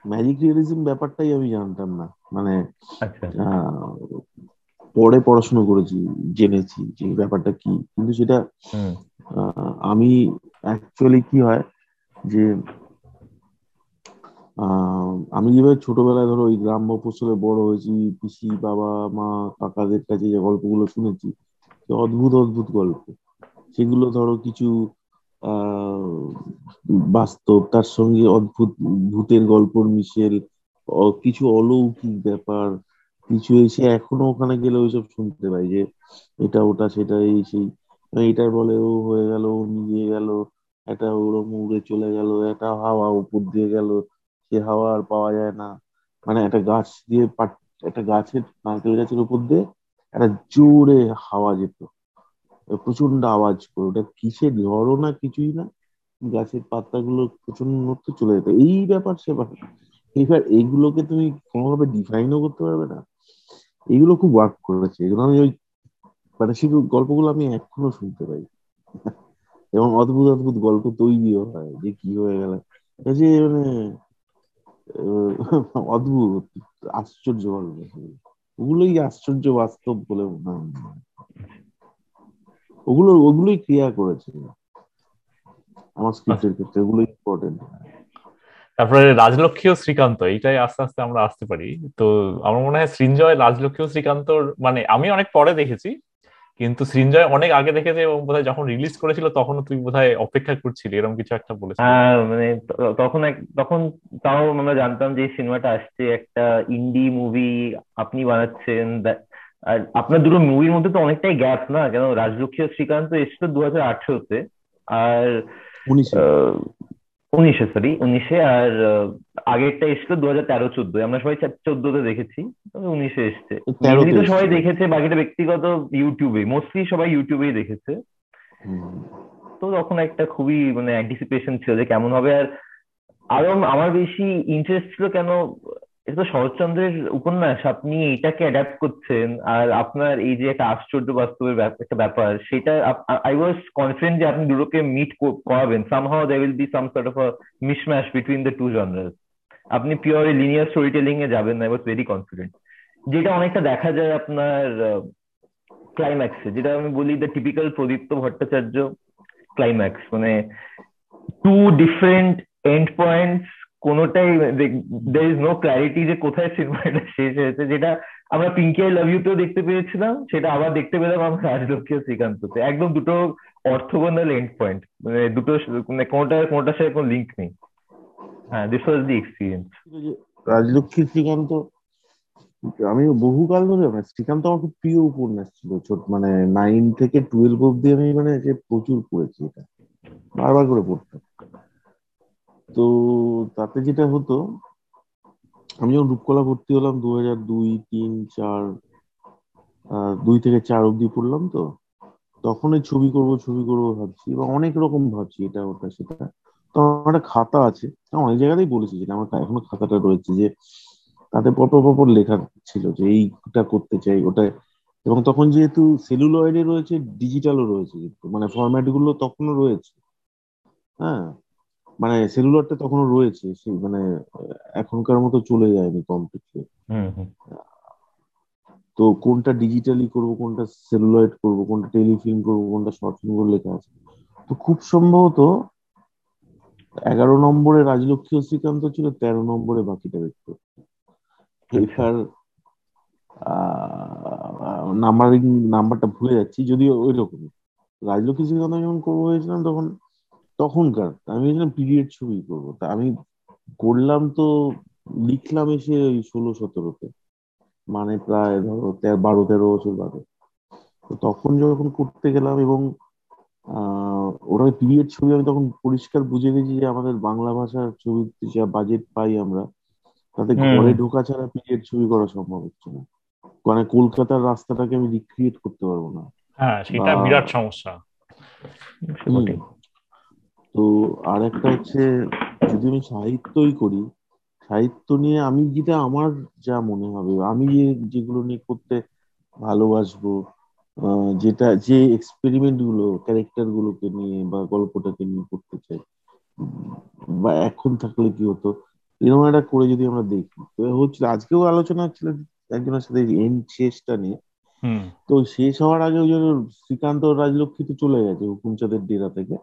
ম্যাজিক রিয়েলিজম ব্যাপারটাই আমি জানতাম না। মানে আচ্ছা। আহ, পরে পড়াশোনা করেছি জেনেছি যে ব্যাপারটা কি। কিন্তু সেটা আহ, আমি অ্যাকচুয়ালি কি হয় যে আমি যেভাবে ছোটবেলায় ধরো ওই গ্রাম্য মফস্বলে বড় হয়েছি, পিসি, বাবা, মা, কাকাদের কাছে যে গল্পগুলো শুনেছি অদ্ভুত অদ্ভুত গল্প। সেগুলো ধরো কিছু বাস্তব, তার সঙ্গে অদ্ভুত ভূতের গল্পর মিশেল কিছু অলৌকিক ব্যাপার, কিছু এসে এখনও ওখানে গেলে ওইসব শুনতে পাই যে এটা, ওটা, সেটা, এই, সেই। এইটার বলে ও হয়ে গেল, ও মিলিয়ে গেল, একটা ওরম উড়ে চলে গেল, একটা হাওয়া উপর দিয়ে গেল সে হাওয়া আর পাওয়া যায় না। মানে একটা গাছ দিয়ে একটা গাছের নারকেল গাছের উপর দিয়ে একটা জোরে হাওয়া যেত। প্রচণ্ড আওয়াজ করে। ওটা কিসের ঝড়ও না কিছুই না। গাছের পাতাগুলো প্রচণ্ড চলে যেত। এই ব্যাপার সেবার এবার এইগুলোকে তুমি কোনোভাবে ডিফাইনও করতে পারবে না। এগুলো খুব ওয়ার্ক করেছে। এগুলো আমি ওই মানে সেই গল্পগুলো আমি এখনও শুনতে পাই। এবং অদ্ভুত অদ্ভুত গল্প তৈরিও হয়। যে কি হয়ে গেল। যে মানে অদ্ভুত, আশ্চর্য ওগুলোই আশ্চর্য বাস্তব বলে মনে হয়। ওগুলো, ওগুলোই ক্রিয়া করেছে। আমার স্ক্রিপ্টের ক্ষেত্রে ওগুলো ইম্পর্টেন্ট তারপরে রাজলক্ষ্মী ও শ্রীকান্ত, এইটাই আস্তে আস্তে আমরা আসতে পারি। তো আমার মনে হয় সৃঞ্জয়, রাজলক্ষ্মী ও শ্রীকান্তর মানে আমি অনেক পরে দেখেছি কিন্তু সৃঞ্জয় অনেক আগে দেখেছে এবং বোধহয় যখন রিলিজ করেছিল তখন তুই বোধহয় অপেক্ষা করছিলি এরকম কিছু একটা বলেছিলি। হ্যাঁ মানে তখন এক তখন তাও আমরা জানতাম যে সিনেমাটা আসছে একটা ইন্ডি মুভি আপনি বানাচ্ছেন আর আপনার দুটো মুভির মধ্যে তো অনেকটাই গ্যাপ না? কেন রাজলক্ষ্মী ও শ্রীকান্ত এসেছিল দু হাজার আঠেরোতে আর উনিশে সরি উনিশে আর আগেরটা এসেছিল দু হাজার তেরো চোদ্দ আমরা সবাই চোদ্দতে দেখেছি তবে উনিশে এসছে। তো সবাই দেখেছে বাকিটা ব্যক্তিগত ইউটিউবে। মোস্টলি সবাই ইউটিউবেই দেখেছে। তো তখন একটা খুবই মানে অ্যান্টিসিপেশন ছিল যে কেমন হবে। আর আরও আমার বেশি ইন্টারেস্ট ছিল কেন এটা শরৎচন্দ্রের উপন্যাস, আপনি এটাকে অ্যাডাপ্ট করছেন, আর আপনার এই যে একটা আশ্চর্য বাস্তবের একটা ব্যাপার, সেটা আই ওয়াজ কনফিডেন্ট যে আপনি দুটোকে মিট করাবেন। Somehow they will be some sort of a mishmash between the two genres আপনি পিওরলি লিনিয়ার স্টোরি টেলিং এ যাবেন আই ওয়াজ ভেরি কনফিডেন্ট যেটা অনেকটা দেখা যায় আপনার ক্লাইম্যাক্সে যেটা আমি বলি the typical Pradipta Bhattacharya climax মানে টু ডিফারেন্ট এন্ড পয়েন্টস কোনোটাই দের ইজ নো ক্ল্যারিটি যে কোথায় সিনেমাটা শেষ হয়েছে। যেটা আমরা পিঙ্কি আই লাভ ইউ তেও দেখতে পেয়েছিলাম, সেটা আবার দেখতে পেলাম আমরা রাজলক্ষ্মী শ্রীকান্ততে। একদম দুটো অর্থগোনাল এন্ড পয়েন্ট মানে দুটো মানে কোনোটা, কোনোটার সাথে কোনো লিঙ্ক নেই। হ্যাঁ this was the experience Rajlakshmi, Srikanta আমি বহুকাল ধরে মানে শ্রীকান্ত আমার খুব প্রিয় উপন্যাস ছিল, ছোট মানে নাইন থেকে টুয়েলভ অব্দি আমি মানে যে প্রচুর পড়েছি এটা। বারবার করে পড়তাম। তো তাতে যেটা হতো, আমি যখন রূপকলা ভর্তি হলাম দু হাজার দুই, তিন, চার দুই থেকে চার অব্দি পড়লাম তো তখন ওই ছবি করব ছবি করব ভাবছি এবং অনেক রকম ভাবছি এটা ওটা সেটা। তো আমার একটা খাতা আছে অনেক জায়গাতেই বলেছি যেটা আমার এখনও খাতাটা রয়েছে যে তাতে পরপর পরপর লেখা ছিল যে এইটা করতে চাই ওটা। এবং তখন যেহেতু সেলুলয়েডে রয়েছে, ডিজিটালও রয়েছে মানে ফরম্যাটগুলো তখনও রয়েছে। হ্যাঁ মানে সেলুলারটা তখনও রয়েছে সেই মানে এখনকার মতো চলে যায়নি কমপ্লিটলি তো কোনটা ডিজিটালি করব কোনটা সেলুলয়েড করব কোনটা টেলিফিল্ম করব কোনটা শর্ট ফিল্ম করে লেখা আছে। তো খুব সম্ভবত এগারো নম্বরে রাজলক্ষ্মী ও শ্রীকান্ত ছিল তেরো নম্বরে বাকিটা দেখতে এটার নাম্বারিং নাম্বারটা ভুলে যাচ্ছি যদিও ওই রকমই রাজলক্ষ্মী শ্রীকান্ত যখন করব হয়েছিলাম তখন তখনকার আমি ভেবেছিলাম পিরিয়ড ছবি করব। তা আমি করলাম তো লিখলাম এসে ওই ষোলো সতেরোতে। মানে প্রায় ধরো বারো তেরো বছর বাদে। তো তখন যখন করতে গেলাম এবং ওরা পিরিয়ড ছবি আমি তখন পরিষ্কার বুঝে গেছি যে আমাদের বাংলা ভাষার ছবিতে যা বাজেট পাই আমরা তাতে ঘরে ঢোকা ছাড়া পিরিয়ড ছবি করা সম্ভব হচ্ছে না। মানে কলকাতার রাস্তাটাকে আমি রিক্রিয়েট করতে পারব না। হ্যাঁ সেটা বিরাট সমস্যা। তো আর একটা হচ্ছে যদি আমি সাহিত্যই করি সাহিত্য নিয়ে আমি যেটা আমার যা মনে হবে আমি যে যেগুলো নিয়ে করতে ভালোবাসবো যেটা যে এক্সপেরিমেন্টগুলো ক্যারেক্টার গুলোকে নিয়ে বা গল্পটাকে নিয়ে করতে চাই বা এখন থাকলে কি হতো এরকম একটা করে যদি আমরা দেখি তো হচ্ছিল আজকেও আলোচনা হচ্ছিল একজনের সাথে এন্ড শেষটা নিয়ে তো শেষ হওয়ার আগে ওই জন্য শ্রীকান্ত রাজলক্ষ্মী তো চলে গেছে হুকুমচাঁদের ডেরা থেকে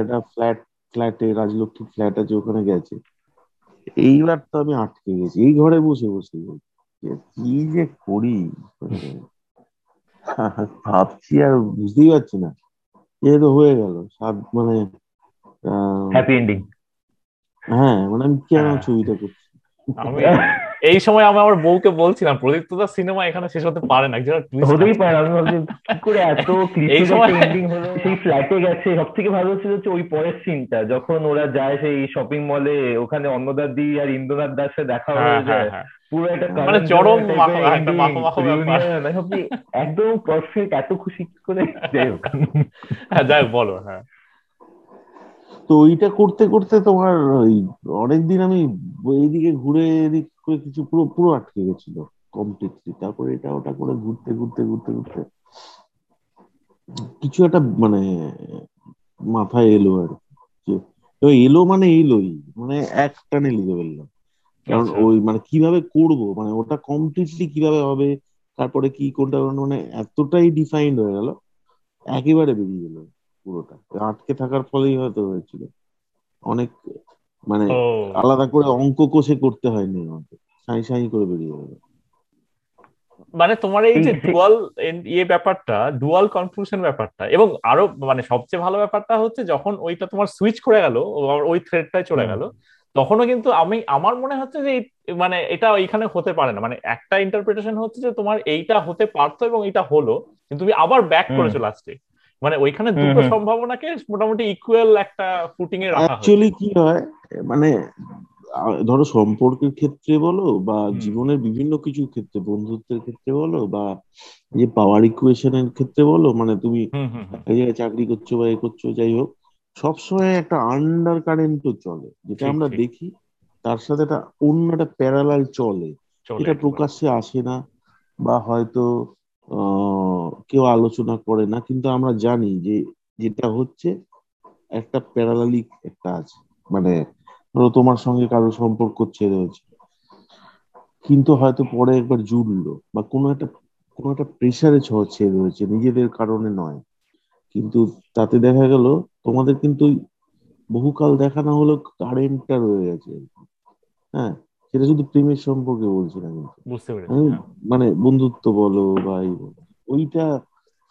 একটা ফ্ল্যাট ফ্ল্যাটে রাজলক্ষ্মী ফ্ল্যাট আছে ওখানে গেছে এইবার তো আমি আটকে গেছি। এই ঘরে বসে বসে কি যে করি? ভাবছি আর বুঝতেই পারছি না। এ তো হয়ে গেল। সাত মানে হ্যাপি এন্ডিং হ্যাঁ মানে আমি কেন হ্যাঁ। ছবিটা করছি? এই সময় আমি আমার বউকে বলছিলাম প্রদীপ্ত দাস সিনেমা এখানে শেষ হতে পারে না যারা হতেই পারে আমি ভাবছি কি করে এত এই সময় এন্ডিং হলো? সেই ফ্ল্যাটে গেছে। সব থেকে ভালো ছিল হচ্ছে ওই পরের সিনটা যখন ওরা যায় সেই শপিং মলে ওখানে অন্নদার দি আর ইন্দ্রনাথ দাসের দেখা হয়ে হ্যাঁ, যায়। হ্যাঁ, পুরো একটা মানে চরম একদম পারফেক্ট এত খুশি করে? যাই হোক। হ্যাঁ যাই বলো হ্যাঁ। তো ওইটা করতে করতে তোমার ওই অনেকদিন আমি এইদিকে ঘুরে এদিক করে কিছু পুরো পুরো আটকে গেছিল কমপ্লিটলি তারপরে এটা ওটা করে ঘুরতে ঘুরতে ঘুরতে ঘুরতে কিছু একটা মানে মাথায় এলো আর তো এলো মানে এলোই মানে এক টানে লিখে ফেললাম। কারণ আচ্ছা। ওই মানে কীভাবে করব মানে ওটা কমপ্লিটলি কীভাবে হবে তারপরে কি কোনটা মানে এতটাই ডিফাইন্ড হয়ে গেল একেবারে বেরিয়ে গেল। পুরোটা। আটকে থাকার ফলেই হয়তো হয়েছিল। অনেক মানে আলাদা করে অঙ্ক কষে করতে হয়নি আমাকে। সাই সাই করে বেরিয়ে গেল। মানে তোমার এই যে ডুয়াল ইয়ে ব্যাপারটা ডুয়াল কনফিউশন ব্যাপারটা এবং আরও মানে সবচেয়ে ভালো ব্যাপারটা হচ্ছে যখন ওইটা তোমার সুইচ করে গেল ওই থ্রেডটাই চলে গেল তখনও কিন্তু আমি আমার মনে হচ্ছে যে মানে এটা এখানে হতে পারে না। মানে একটা ইন্টারপ্রিটেশন হচ্ছে যে তোমার এইটা হতে পারতো এবং এটা হলো কিন্তু তুমি আবার ব্যাক করেছ লাস্টে মানে ওইখানে দুটো সম্ভাবনাকে মোটামুটি ইকুয়াল একটা ফুটিং এ রাখা অ্যাকচুয়ালি কি হয় মানে ধরো সম্পর্কের ক্ষেত্রে বলো বা জীবনের বিভিন্ন কিছু ক্ষেত্রে বন্ধুত্বের ক্ষেত্রে বলো বা যে পাওয়ার ইকুয়েশনের ক্ষেত্রে বলো মানে তুমি এই জায়গায় চাকরি করছ বা এ করছ যাই হোক সবসময় একটা আন্ডার কারেন্টও চলে যেটা আমরা দেখি তার সাথে একটা অন্য একটা প্যারালাল চলে। এটা প্রকাশ্যে আসে না বা হয়তো কেউ আলোচনা করে না, কিন্তু আমরা জানি যে যেটা হচ্ছে, একটা প্যারালালিক একটা আছে মানে ধরো তোমার সঙ্গে কারও সম্পর্ক ছেড়ে হয়েছে। কিন্তু হয়তো পরে একবার জুড়লো বা কোনো একটা কোনো একটা প্রেশারে ছেড়ে হয়েছে, নিজেদের কারণে নয়। কিন্তু তাতে দেখা গেল, তোমাদের কিন্তু বহুকাল দেখা না হলেও কারেন্টটা রয়ে গেছে। হ্যাঁ? সেটা শুধু প্রেমের সম্পর্কে বলছি না কিন্তু। বুঝতে পেরেছি হ্যাঁ। মানে বন্ধুত্ব বলো বা এই বলো ওইটা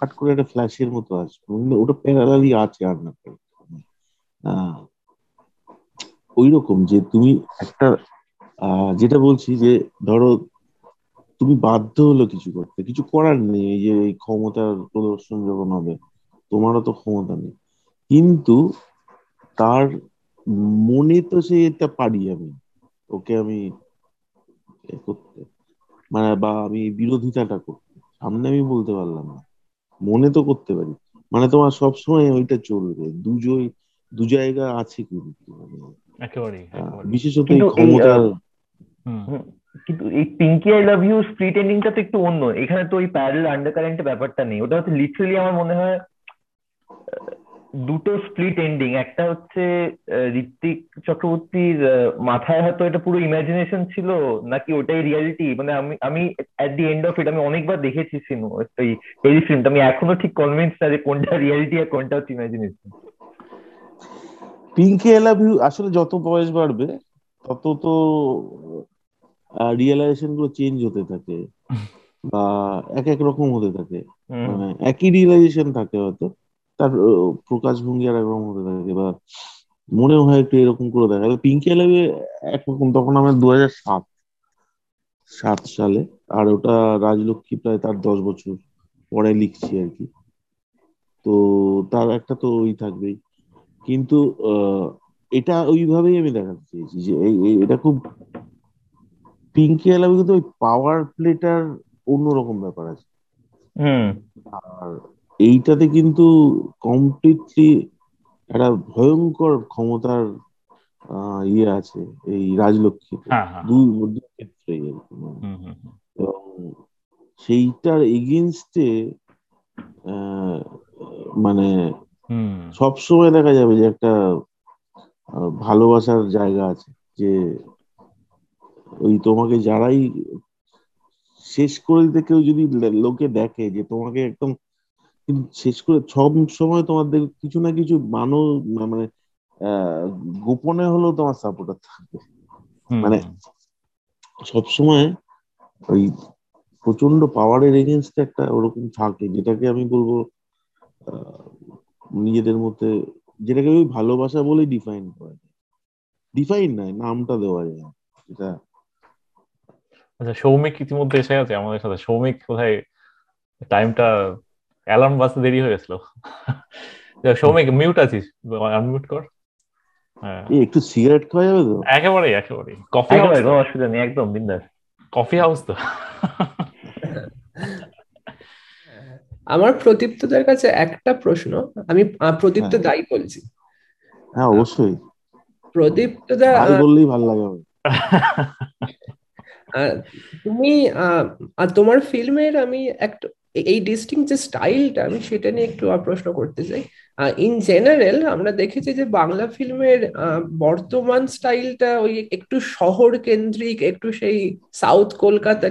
হাট করে একটা ফ্ল্যাশের মতো আসবে ওটা প্যারালালি আছে আর না ওই রকম যে তুমি একটা যেটা বলছি যে ধরো তুমি বাধ্য হলো কিছু করতে কিছু করার নেই এই যে এই ক্ষমতার প্রদর্শন যখন হবে তোমারও তো ক্ষমতা নেই। কিন্তু তার মনে তো সে এটা পারি আমি ওকে আমি করতে মানে বা আমি বিরোধিতাটা করতে। সামনে আমি বলতে পারলাম না। মনে তো করতে পারি। মানে তোমার সবসময় ওইটা চলবে। দুজোই দু জায়গা আছে কিন্তু মানে বিশেষত এই ক্ষমতার কিন্তু এই Pinki I love you split এন্ডিংটা তো একটু অন্য। এখানে তো ওই প্যারেল আন্ডার কারেন্টের ব্যাপারটা নেই। ওটা হচ্ছে লিটারালি আমার মনে হয় দুটো স্প্লিট এন্ডিং একটা হচ্ছে ঋত্বিক চক্রবর্তীর মাথায় হয়তো এটা পুরো ইমাজিনেশন ছিল নাকি ওটাই রিয়ালিটি মানে আমি আমি at the end of it আমি অনেকবার দেখেছি সিনু এই এই ফিল্মটা আমি এখনও ঠিক কনভিন্স না যে কোনটা রিয়ালিটি আর কোনটা হচ্ছে imagination Pinki I love you আসলে যত বয়স বাড়বে তত তো রিয়েলাইজেশনগুলো চেঞ্জ হতে থাকে বা এক এক রকম হতে থাকে। মানে একই রিয়েলাইজেশন থাকে হয়তো। তার প্রকাশভঙ্গি আর একরকম হতে থাকে বা মনে হয় একটু এরকম করে দেখা যায়। পিঙ্কি এলাবে একরকম তখন আমার দু হাজার সাত সাত সালে আর ওটা রাজলক্ষ্মী প্রায় তার দশ বছর পরে লিখছি আর কি। তো তার একটা তো ওই থাকবেই। কিন্তু এটা ওইভাবেই আমি দেখাতে চেয়েছি যে এটা খুব পিঙ্কি এলাবে কিন্তু ওই পাওয়ার প্লেটার অন্যরকম ব্যাপার আছে। আর এইটাতে কিন্তু কমপ্লিটলি একটা ভয়ঙ্কর ক্ষমতার ইয়ে আছে এই রাজলক্ষ্মী হ্যাঁ, হ্যাঁ। দুই ক্ষেত্রে এবং সেইটার এগেনস্টে মানে সব সময় দেখা যাবে যে একটা ভালোবাসার জায়গা আছে যে ওই তোমাকে যারাই শেষ করে দিতে কেউ যদি লোকে দেখে যে তোমাকে একদম কিন্তু শেষ করে সব সময় তোমাদের কিছু না কিছু মানুষ মানে গোপনে হলেও তোমার সাপোর্টার থাকবে। মানে সব সময় ওই প্রচণ্ড পাওয়ারের এগেনস্ট একটা ওরকম থাকে যেটাকে আমি বলব নিজেদের মধ্যে যেটাকে ওই ভালোবাসা বলেই ডিফাইন করা যায়। ডিফাইন নয় নামটা দেওয়া যায়। এটা আচ্ছা সৌমিক ইতিমধ্যে এসে গেছে আমাদের সাথে। সৌমিক কোথায়? টাইমটা অ্যালার্ম বাজতে দেরি হয়ে গেছিল। সৌমিক মিউট আছিস? আনমিউট কর। হ্যাঁ। একটু সিগারেট খাওয়া যাবে তো? একেবারে একেবারে কফি হাউস কোনো অসুবিধা নেই একদম বিন্দাস। কফি হাউস তো। আমার প্রদীপ্তদের কাছে একটা প্রশ্ন আমি প্রদীপ্ত হ্যাঁ। দায়ী বলছি। হ্যাঁ অবশ্যই। প্রদীপ্তদা বললেই ভালো লাগে তুমি তোমার ফিল্মের আমি একটা এই ডিস্টিং যে স্টাইলটা আমি সেটা নিয়ে একটু প্রশ্ন করতে চাই। ইন জেনারেল আমরা দেখেছি যে বাংলা ফিল্মের বর্তমান স্টাইলটা ওই একটু শহর কেন্দ্রিক একটু সেই সাউথ কলকাতা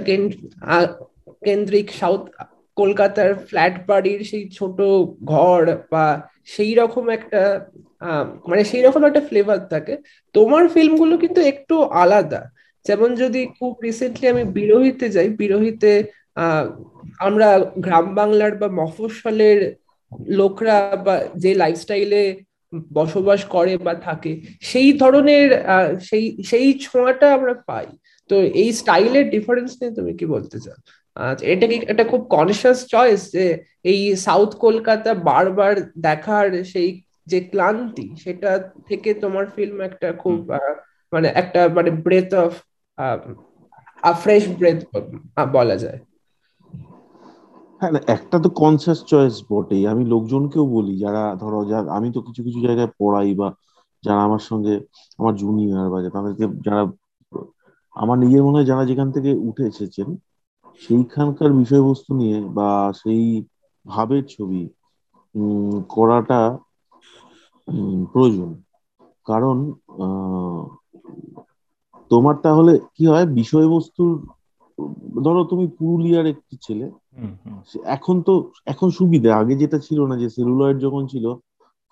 কেন্দ্রিক সাউথ কলকাতার ফ্ল্যাট বাড়ির সেই ছোট ঘর বা সেই রকম একটা মানে সেই রকম একটা ফ্লেভার থাকে। তোমার ফিল্মগুলো কিন্তু একটু আলাদা। যেমন যদি খুব রিসেন্টলি আমি বিরোহিতে যাই, বিরোহিতে আমরা গ্রাম বাংলার বা মফস্বলের লোকরা বা যে লাইফস্টাইলে বসবাস করে বা থাকে সেই ধরনের সেই সেই ছোঁয়াটা আমরা পাই। তো এই স্টাইলের ডিফারেন্স নিয়ে তুমি কি বলতে চাও? এটা কি একটা খুব কনসিয়াস চয়েস যে এই সাউথ কলকাতা বারবার দেখার সেই যে ক্লান্তি সেটা থেকে তোমার ফিল্ম একটা খুব মানে একটা মানে ব্রেথ অফ ফ্রেশ ব্রেথ বলা যায়। হ্যাঁ একটা তো কনসিয়াস চয়েস বটেই। আমি লোকজনকেও বলি, যারা ধরো, যা, আমি তো কিছু কিছু জায়গায় পড়াই বা যারা আমার সঙ্গে, আমার জুনিয়র বা তাদেরকে যারা, আমার নিজের মনে হয় যারা যেখান থেকে উঠে এসেছেন, সেইখানকার বিষয়বস্তু নিয়ে বা সেই ভাবের ছবি করাটা প্রয়োজন। কারণ তোমার তাহলে কি হয়, বিষয়বস্তুর, ধরো তুমি পুরুলিয়ার একটি ছেলে এখন তো, এখন সুবিধা। আগে যেটা ছিল না যে সেলুলয়েড যখন ছিল,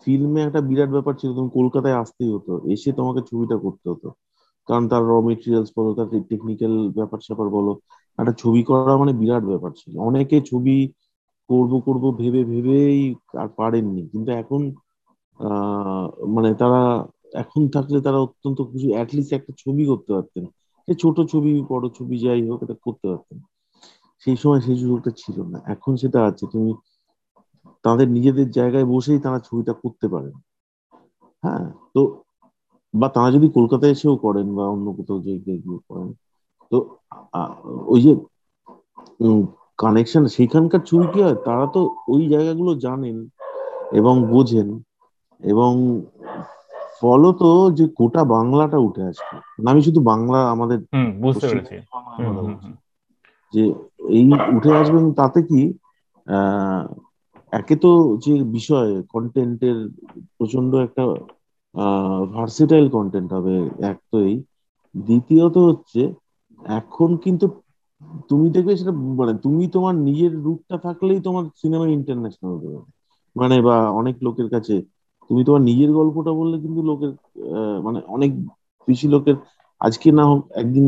ফিল্মে একটা বিরাট ব্যাপার ছিল, তুমি কলকাতায় আসতেই হতো। এসে তোমাকে ছবিটা করতে হতো। কারণ তার র মেটেরিয়ালস বলো, তার টেকনিক্যাল ব্যাপার স্যাপার বলো, একটা ছবি করা মানে বিরাট ব্যাপার ছিল। অনেকে ছবি করব করব, ভেবে, ভেবেই আর পারেননি। কিন্তু এখন মানে তারা, এখন থাকলে তারা অত্যন্ত কিছু অ্যাটলিস্ট একটা ছবি করতে পারতেন। ছোট ছবি, বড় ছবি যাই হোক, এটা করতে পারতেন। সেই সময় সেই সুযোগটা ছিল না। এখন সেটা আছে তুমি তাদের নিজেদের জায়গায় বসেই তারা ছবিটা করতে পারেন। হ্যাঁ তো বা তারা যদি কলকাতায় এসেও করেন বা অন্য কোথাও যে গিয়ে করেন তো ওই যে কানেকশন সেখানকার ছবি কি হয়? তারা তো ওই জায়গাগুলো জানেন এবং বোঝেন এবং ফলত যে গোটা বাংলাটা উঠে আসবে। আমি শুধু বাংলা আমাদের বুঝতে পেরেছি। যে এই উঠে আসবে তাতে কি একে তো যে বিষয় কন্টেন্টের প্রচণ্ড একটা ভার্সিটাইল কন্টেন্ট হবে এক তো এই। দ্বিতীয়ত হচ্ছে, এখন কিন্তু তুমি দেখবে সেটা মানে তুমি তোমার নিজের রূপটা থাকলেই তোমার সিনেমা ইন্টারন্যাশনাল হতে পারে মানে বা অনেক লোকের কাছে, তুমি তোমার নিজের গল্পটা বললে কিন্তু লোকের মানে অনেক বেশি লোকের, আজকে না হোক একদিন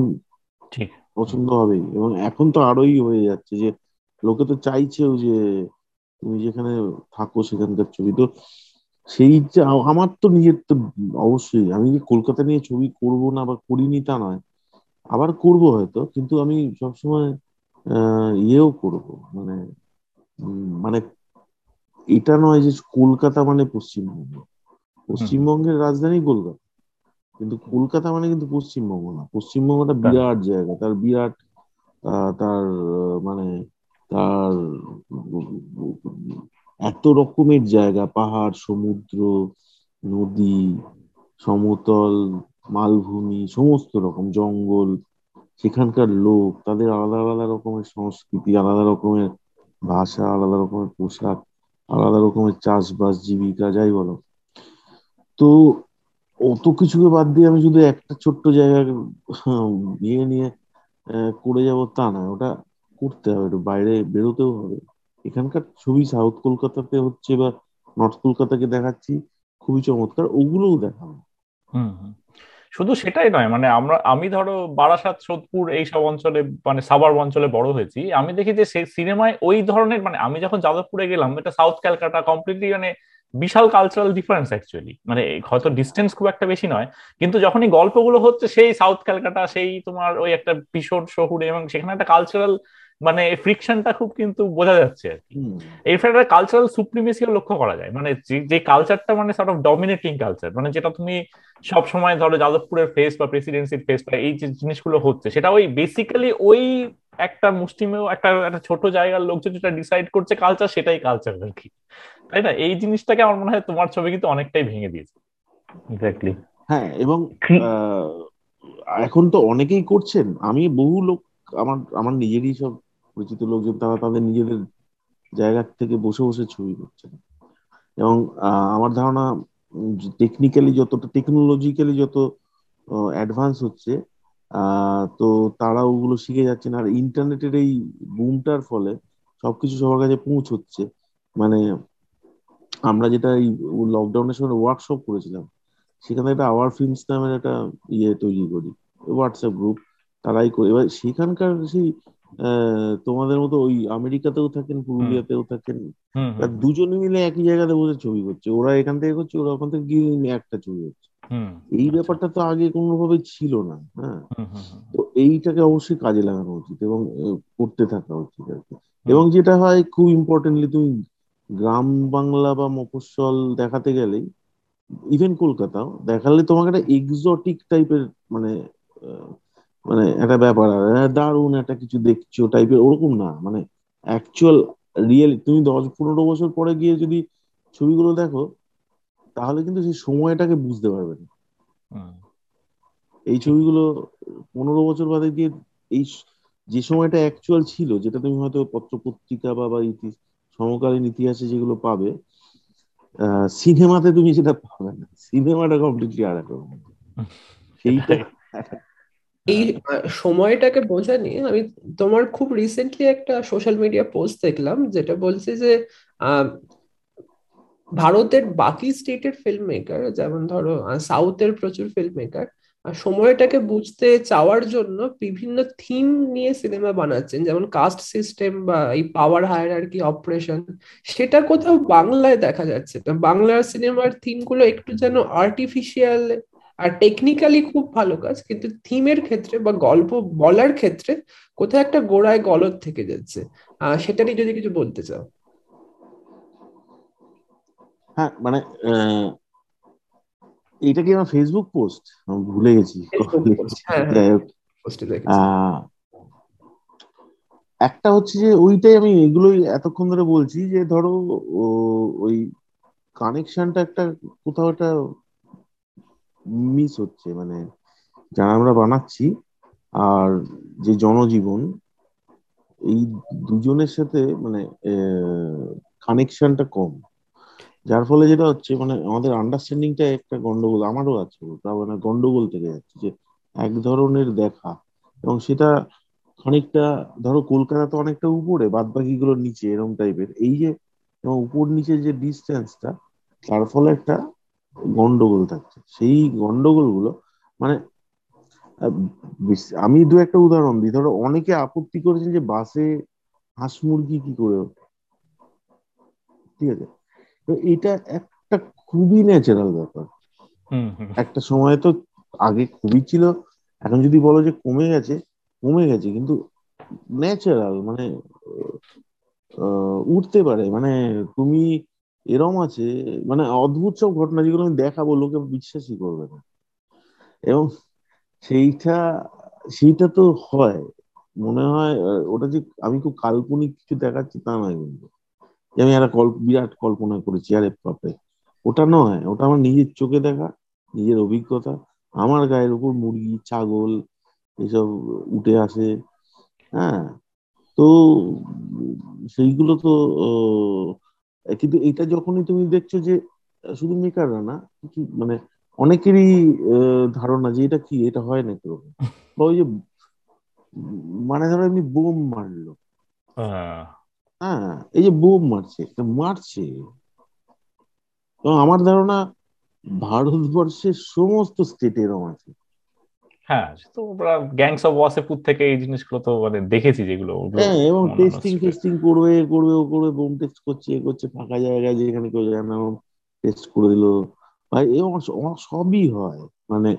পছন্দ হবেই। এবং এখন তো আরোই হয়ে যাচ্ছে যে লোকে তো চাইছেও যে তুমি যেখানে থাকো সেখানকার ছবি। তো সেই আমার তো নিজের তো অবশ্যই আমি যে কলকাতা নিয়ে ছবি করব না বা করিনি তা নয়। আবার করব হয়তো কিন্তু আমি সবসময় ইয়েও করব। মানে মানে এটা নয় যে কলকাতা মানে পশ্চিমবঙ্গ। পশ্চিমবঙ্গের রাজধানী কলকাতা। কিন্তু কলকাতা মানে কিন্তু পশ্চিমবঙ্গ না। পশ্চিমবঙ্গটা বিরাট জায়গা। তার বিরাট তার মানে তার এত রকমের জায়গা। পাহাড় সমুদ্র নদী সমতল মালভূমি সমস্ত রকম জঙ্গল সেখানকার লোক তাদের আলাদা আলাদা রকমের সংস্কৃতি আলাদা রকমের ভাষা আলাদা রকমের পোশাক আলাদা রকমের চাষবাস জীবিকা যাই বলো। তো অত কিছুকে বাদ দিয়ে আমি শুধু একটা ছোট্ট জায়গা নিয়ে নিয়ে করে যাব তা না। ওটা করতে হবে, একটু বাইরে বেরোতেও হবে। এখানকার ছবি সাউথ কলকাতাতে হচ্ছে বা নর্থ কলকাতাকে দেখাচ্ছি, খুবই চমৎকার। ওগুলোও দেখাবো। শুধু সেটাই নয় মানে আমরা, আমি ধরো বারাসাত, সোদপুর এই সব অঞ্চলে মানে সাবার অঞ্চলে বড় হয়েছি। আমি দেখি যে সেই সিনেমায় ওই ধরনের মানে আমি যখন যাদবপুরে গেলাম, এটা সাউথ ক্যালকাটা কমপ্লিটলি মানে বিশাল কালচারাল ডিফারেন্স অ্যাকচুয়ালি মানে হয়তো ডিস্টেন্স খুব একটা বেশি নয়, কিন্তু যখনই গল্পগুলো হচ্ছে, সেই সাউথ ক্যালকাটা সেই তোমার ওই একটা ভীষণ শহুরে এবং সেখানে একটা কালচারাল মানে ফ্রিকশনটা খুব কিন্তু বোঝা যাচ্ছে আর কি। এর ফলে একটা কালচারাল সুপ্রিমেসিও লক্ষ্য করা যায়। মানে যে কালচারটা মানে সর্ট অফ ডমিনেটিং কালচার মানে যেটা তুমি সব সময় ধরো যাদবপুরের ফেস বা প্রেসিডেন্সির ফেস বা এই যে জিনিসগুলো হচ্ছে সেটা ওই বেসিক্যালি ওই একটা মুসলিমেও একটা একটা ছোট জায়গার লোকজন যেটা ডিসাইড করছে কালচার সেটাই কালচার আর কি। তাই না? এই জিনিসটাকে আমার মনে হয় তোমার ছবি কিন্তু অনেকটাই ভেঙে দিয়েছে। এক্স্যাক্টলি হ্যাঁ এবং এখন তো অনেকেই করছেন। আমি বহু লোক আমার আমার নিজেরই সব পরিচিত লোকজন তারা তাদের নিজেদের জায়গা থেকে বসে বসে ছবি করছেন এবং আমার ধারণা টেকনিক্যালি যতটা টেকনোলজিক্যালি যত অ্যাডভান্স হচ্ছে তো তারা ওগুলো শিখে যাচ্ছেন আর ইন্টারনেটের এই বুমটার ফলে সবকিছু সবার কাছে পৌঁছচ্ছে। মানে আমরা যেটা এই লকডাউনের সময় ওয়ার্কশপ করেছিলাম, সেখানে একটা আওয়ার ফিল্মস নামের একটা ইয়ে তৈরি করি হোয়াটসঅ্যাপ গ্রুপ তারাই করে। এবার সেখানকার সেই তোমাদের মতো ওই আমেরিকাতেও থাকেন পুরুলিয়াতেও থাকেন। আর দুজনে মিলে একই জায়গাতে বসে ছবি করছে। ওরা এখান থেকে করছে ওরা ওখান থেকে গিয়ে একটা ছবি হচ্ছে এই ব্যাপারটা তো আগে কোনোভাবে ছিল না হ্যাঁ। তো এইটাকে অবশ্যই কাজে লাগানো উচিত এবং করতে থাকা উচিত আর কি। এবং যেটা হয় খুব ইম্পর্টেন্টলি তুমি গ্রাম বাংলা বা মফস্বল দেখাতে গেলে ইভেন কলকাতাও দেখালে তোমাকে একটা এক্সোটিক টাইপের মানে মানে একটা ব্যাপার হ্যাঁ, দারুণ একটা কিছু দেখছ টাইপের ওরকম না। মানে অ্যাকচুয়াল রিয়েল তুমি দশ পনেরো বছর পরে গিয়ে যদি ছবিগুলো দেখো তাহলে কিন্তু সেই সময়টাকে বুঝতে পারবে না। এই ছবিগুলো পনেরো বছর বাদে গিয়ে এই যে সময়টা অ্যাকচুয়াল ছিল যেটা তুমি হয়তো পত্র পত্রিকা বা বা সমকালীন ইতিহাসে যেগুলো পাবে সিনেমাতে তুমি সেটা পাবে না। সিনেমাটা কমপ্লিটলি আর আলাদা সেইটা এই সময়টাকে বোঝা নিয়ে আমি তোমার খুব রিসেন্টলি একটা সোশ্যাল মিডিয়া পোস্ট দেখলাম, যেটা বলছে যে ভারতের বাকি স্টেটের ফিল্ম মেকার যেমন ধরো সাউথের প্রচুর ফিল্ম মেকার সময়টাকে বুঝতে চাওয়ার জন্য বিভিন্ন থিম নিয়ে সিনেমা বানাচ্ছেন, যেমন কাস্ট সিস্টেম বা এই পাওয়ার হায়ারার্কি অপারেশন সেটা কোথাও বাংলায় দেখা যাচ্ছে। বাংলার সিনেমার থিমগুলো একটু যেন আর্টিফিশিয়াল আর টেকনিক্যালি খুব ভালো কাজ কিন্তু থিমের ক্ষেত্রে বা গল্প বলার ক্ষেত্রে কোথায় একটা গোড়ায় গলত থেকে যাচ্ছে। আহ সেটা নিয়ে যদি কিছু বলতে চাও। হ্যাঁ মানে এটা কি আমার ফেসবুক পোস্ট আমি ভুলে গেছি। হ্যাঁ, হ্যাঁ। একটা হচ্ছে যে ওইটাই আমি এগুলোই এতক্ষণ ধরে বলছি যে ধরো ওই কানেকশনটা একটা কোথাও একটা মিস হচ্ছে মানে যারা আমরা বানাচ্ছি আর যে জনজীবন, এই দুজনের সাথে মানে কানেকশনটা কম। যার ফলে যেটা হচ্ছে মানে আমাদের আন্ডারস্ট্যান্ডিংটা একটা গন্ডগোল, আমারও আছে মানে গন্ডগোল থেকে যাচ্ছে যে এক ধরনের দেখা। এবং সেটা খানিকটা, ধরো কলকাতা তো অনেকটা উপরে বাদ বাকিগুলোর নিচে এরকম টাইপের এই যে উপর নিচে যে ডিস্টেন্সটা তার ফলে একটা গন্ডগোল থাকছে। সেই গন্ডগোলগুলো মানে আমি দু একটা উদাহরণ দিই। ধরো অনেকে আপত্তি করেছেন যে বাসে হাঁস মুরগি কি করে ঠিক আছে? তো এটা একটা খুবই ন্যাচারাল ব্যাপার। একটা সময় তো আগে খুবই ছিল। এখন যদি বলো যে কমে গেছে কমে গেছে কিন্তু ন্যাচারাল মানে উঠতে পারে। মানে তুমি এরম আছে মানে অদ্ভুত সব ঘটনা যেগুলো আমি দেখাবো, লোকে বিশ্বাসই করবে না। এবং সেইটা সেইটা তো হয়। মনে হয় ওটা যে আমি খুব কাল্পনিক কিছু দেখাচ্ছি তা নয় কিন্তু। যে আমি একটা বিরাট কল্পনা করেছি, আরে পাপে ওটা নয়, ওটা আমার নিজের চোখে দেখা, নিজের অভিজ্ঞতা। আমার গায়ের উপর মুরগি, ছাগল, এসব উঠে আসে হ্যাঁ। তো সেইগুলো তো কিন্তু এটা যখনই তুমি দেখছ যে শুধু মেকাররা না কিছু মানে অনেকেরই ধারণা যে এটা কি এটা হয় না কীরকম ওই যে মানে ধরো এমনি বোম মারলো। হ্যাঁ এই যে বোম মারছে মারছে। তো আমার ধারণা ভারতবর্ষের সমস্ত স্টেট এরকম আছে। হ্যাঁ তো আমরা গ্যাংস অফ ওয়াসেপুর থেকে এই জিনিসগুলো তো মানে দেখেছি যেগুলো হ্যাঁ এবং টেস্টিং টেস্টিং করবে করবে ও করবে বোম টেস্ট করছে এ করছে ফাঁকা জায়গায় যেখানে কেউ যায় না টেস্ট করে দিল। ভাই এবং সবই হয় মানে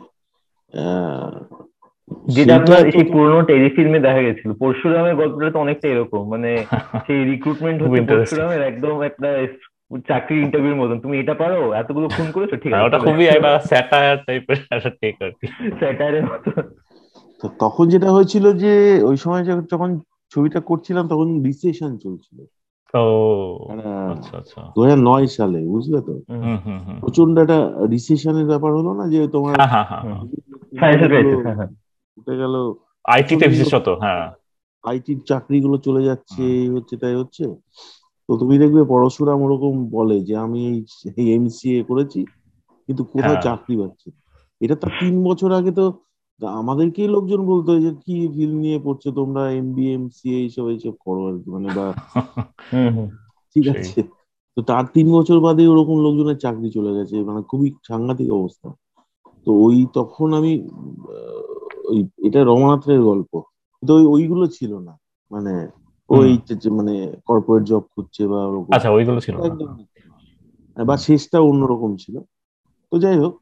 যেটা আপনার সেই পুরোনো টেলিফিল্মে দেখা গেছিল পরশুরামের গল্পটা তো অনেকটা এরকম মানে সেই রিক্রুটমেন্ট হচ্ছে পরশুরামের একদম একটা চাকরির ইন্টারভিউর মতন। তুমি এটা পারো এতগুলো খুন করেছ ঠিক আছে ওটা খুবই একটা স্যাটায়ার টাইপের একটা টেক আর কি। স্যাটায়ারের মতো। তো তখন যেটা হয়েছিল যে ওই সময় যখন ছবিটা করছিলাম তখন রিসেশন চলছিল। আচ্ছা, আচ্ছা। দু হাজার নয় সালে বুঝলে তো? প্রচণ্ড একটা রিসেশনের ব্যাপার হলো না যে তোমার হ্যাঁ, হ্যাঁ, হ্যাঁ, উঠে গেল আইটিতে বিশেষত হ্যাঁ। আইটির চাকরিগুলো চলে যাচ্ছে হচ্ছে তাই হচ্ছে। তো তুমি দেখবে পড়াশোনা ওরকম বলে যে আমি এই এমসিএ করেছি কিন্তু কোথাও হ্যাঁ। চাকরি পাচ্ছি এটা তো তিন বছর আগে তো আমাদেরকেই লোকজন বলতো যে কি ফিল্ম নিয়ে পড়ছো তোমরা এমবিএ এমসিএ এইসব এইসব করো আর কি মানে বা ঠিক আছে। তো তার তিন বছর বাদে ওরকম লোকজনের চাকরি চলে গেছে মানে খুবই সাংঘাতিক অবস্থা। তো ওই তখন আমি ওই এটা রমনাথের গল্প। কিন্তু ওই ওইগুলো ছিল না মানে ওই মানে কর্পোরেট জব খুঁজছে বা আচ্ছা ওইগুলো ছিল বা শেষটা অন্যরকম ছিল। তো যাই হোক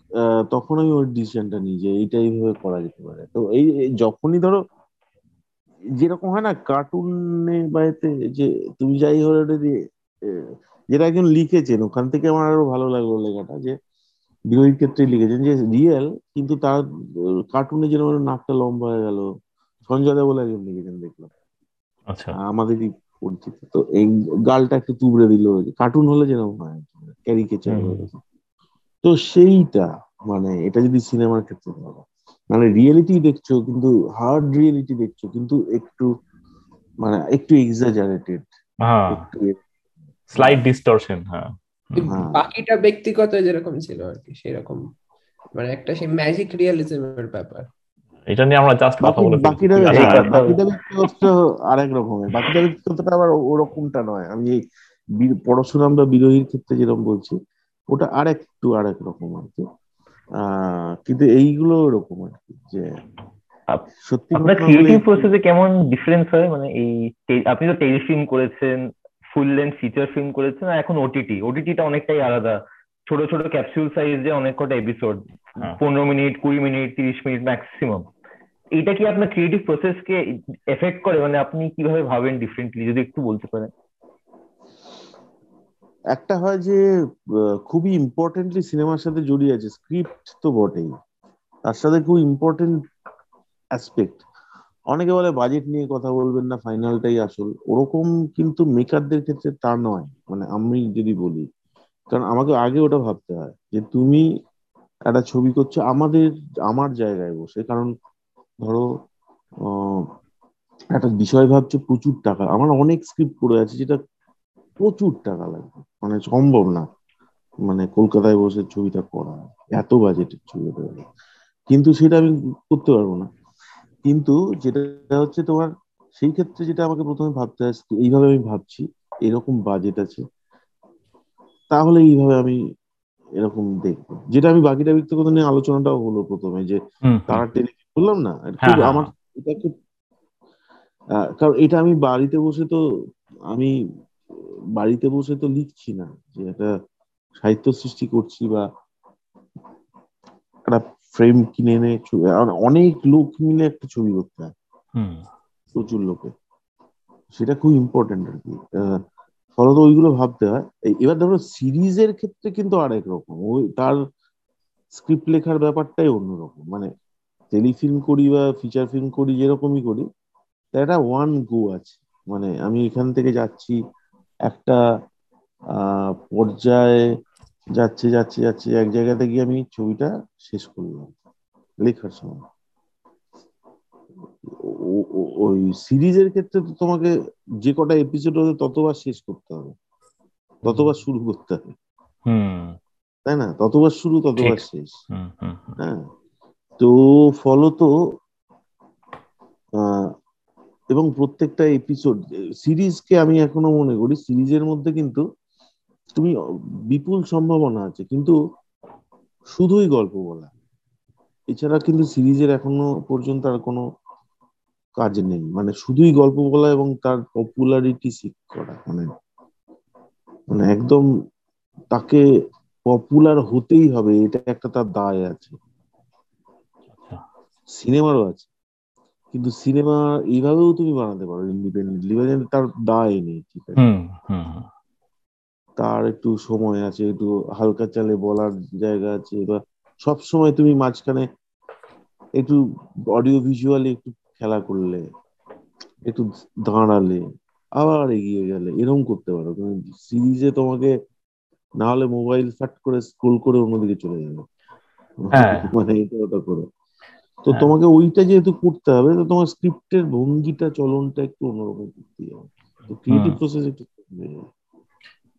তখন আমি ওই ডিসিশনটা নিই যে এইটাই ভাবে করা যেতে পারে। তো এই যখনই ধরো যেরকম হয় না কার্টুনে বা এতে যে তুমি যাই হলে যেটা একজন লিখেছেন ওখান থেকে আমার আরও ভালো লাগল লেখাটা যে বিরোধীর ক্ষেত্রে লিখেছেন যে রিয়েল কিন্তু তার কার্টুনে যেরকম নাকটা লম্বা হয়ে গেল সঞ্জয় দেব বলে একজন লিখেছেন দেখলাম। আচ্ছা। আমাদেরই পরিচিত। তো এই গালটা একটু তুবড়ে দিল। কার্টুন হলে যেরকম হয় ক্যারিকেচার তো সেইটা মানে এটা যদি সিনেমার ক্ষেত্রে ধরো মানে রিয়েলিটি দেখছ কিন্তু হার্ড রিয়েলিটি দেখছ কিন্তু একটু মানে একটু এক্সাজারেটেড হ্যাঁ। স্লাইড ডিস্টরশন হ্যাঁ। হ্যাঁ। বাকিটা ব্যক্তিগত যেরকম ছিল আর কি সেরকম। মানে একটা সেই ম্যাজিক রিয়েলিজমের ব্যাপার। এটা নিয়ে আমরা জাস্ট কথা বলে বাকিটা বাকিটা ব্যক্তিগত আরেক রকমের। বাকিটা ব্যক্তিগতটা আবার ওরকমটা নয়। আমি এই পরশুরাম বা বিরোহীর ক্ষেত্রে যেরকম বলছি ওটা আরেকটু আরেক রকম আর কি। কিন্তু এইগুলো ওরকম আর কি যে সত্যি আপনার ক্রিয়েটিভ প্রসেসে কেমন ডিফারেন্স হয়? মানে এই আপনি তো টেলিফিল্ম করেছেন ফুল লেন্থ ফিচার ফিল্ম করেছেন আর এখন ওটিটি ওটিটিটা অনেকটাই আলাদা। ছোট ছোট ক্যাপসুল সাইজে অনেক কটা এপিসোড পনেরো মিনিট কুড়ি মিনিট তিরিশ মিনিট ম্যাক্সিমাম এটা কি আপনার ক্রিয়েটিভ প্রসেসকে এফেক্ট করে? মানে আপনি কীভাবে ভাবেন ডিফারেন্টলি যদি একটু বলতে পারেন। একটা হয় যে খুবই ইম্পর্টেন্টলি সিনেমার সাথে জড়িয়ে আছে। স্ক্রিপ্ট তো বটেই। তার সাথে খুব ইম্পর্টেন্ট অ্যাসপেক্ট অনেকে বলে বাজেট নিয়ে কথা বলবেন না ফাইনালটাই আসল। ওরকম কিন্তু মেকারদের ক্ষেত্রে তা নয়। মানে আমি যদি বলি কারণ আমাকে আগে ওটা ভাবতে হয় যে তুমি একটা ছবি করছ আমাদের, আমার জায়গায় বসে। কারণ ধরো একটা বিষয় ভাবছ প্রচুর টাকা। আমার অনেক স্ক্রিপ্ট পড়ে আছে যেটা প্রচুর টাকা লাগবে। মানে সম্ভব না মানে কলকাতায় বসে ছবিটা করা, এত বাজেটের ছবি কিন্তু সেটা আমি করতে পারব না। কিন্তু যেটা হচ্ছে তোমার, সেই ক্ষেত্রে যেটা আমাকে প্রথমে ভাবতে হয়, এইভাবে আমি ভাবছি, এরকম বাজেট আছে। তাহলে এইভাবে আমি এরকম দেখব। যেটা আমি বাকিটা ব্যক্তিগত নিয়ে আলোচনাটাও হলো প্রথমে যে তারা টেলিভিশন বললাম না? হ্যাঁ, হ্যাঁ, আমার। এটা খুব কারণ এটা আমি বাড়িতে বসে তো আমি বাড়িতে বসে তো লিখছি না যে একটা সাহিত্য সৃষ্টি করছি বা একটা ফ্রেম কিনে এনে ছবি অনেক লোক মিলে একটা ছবি করতে হয়। প্রচুর লোকে। সেটা খুব ইম্পর্টেন্ট আর কি। ফলত ওইগুলো ভাবতে হয়। এবার ধরো সিরিজের ক্ষেত্রে কিন্তু আরেক রকম। ওই তার স্ক্রিপ্ট লেখার ব্যাপারটাই অন্যরকম। মানে টেলিফিল্ম করি বা ফিচার ফিল্ম করি, যেরকমই করি একটা ওয়ান গো আছে। মানে আমি এখান থেকে যাচ্ছি, একটা পর্যায়ে যাচ্ছে যাচ্ছে যাচ্ছে, এক জায়গাতে গিয়ে আমি ছবিটা শেষ করলাম, লেখার সময়। ওই সিরিজের ক্ষেত্রে তো তোমাকে যে কটা এপিসোড হবে ততবার শেষ করতে হবে। ততবার শুরু করতে হবে। তাই না? ততবার শুরু ততবার শেষ। হ্যাঁ। তো ফলত এবং প্রত্যেকটা এপিসোড সিরিজকে আমি এখনও মনে করি সিরিজের মধ্যে কিন্তু তুমি বিপুল সম্ভাবনা আছে। কিন্তু শুধুই গল্প বলা। এছাড়া কিন্তু সিরিজের এখনও পর্যন্ত আর কোনো কাজ নেই। মানে শুধুই গল্প বলা এবং তার পপুলারিটি সিক করা। মানে মানে একদম তাকে পপুলার হতেই হবে এটা একটা তার দায় আছে। সিনেমারও আছে। কিন্তু সিনেমা এইভাবেও তুমি বানাতে পারো ইন্ডিপেন্ডেন্টলি তার দায় নেই ঠিক আছে? তার একটু সময় আছে একটু হালকা চালে বলার জায়গা আছে বা সব সময় তুমি মাঝখানে একটু অডিও ভিজুয়ালি একটু খেলা করলে একটু দাঁড়ালে আবার এগিয়ে গেলে এরকম করতে পারো। তুমি সিরিজে তোমাকে না হলে মোবাইল ফাট করে স্ক্রোল করে অন্যদিকে চলে যাবে। হ্যাঁ। মানে এটা ওটা করে। তো হ্যাঁ। তোমাকে ওইটা যেহেতু করতে হবে তো তোমার স্ক্রিপ্টের ভঙ্গিটা চলনটা একটু অন্যরকম করতে হবে। তো ক্রিয়েটিভ প্রসেস একটু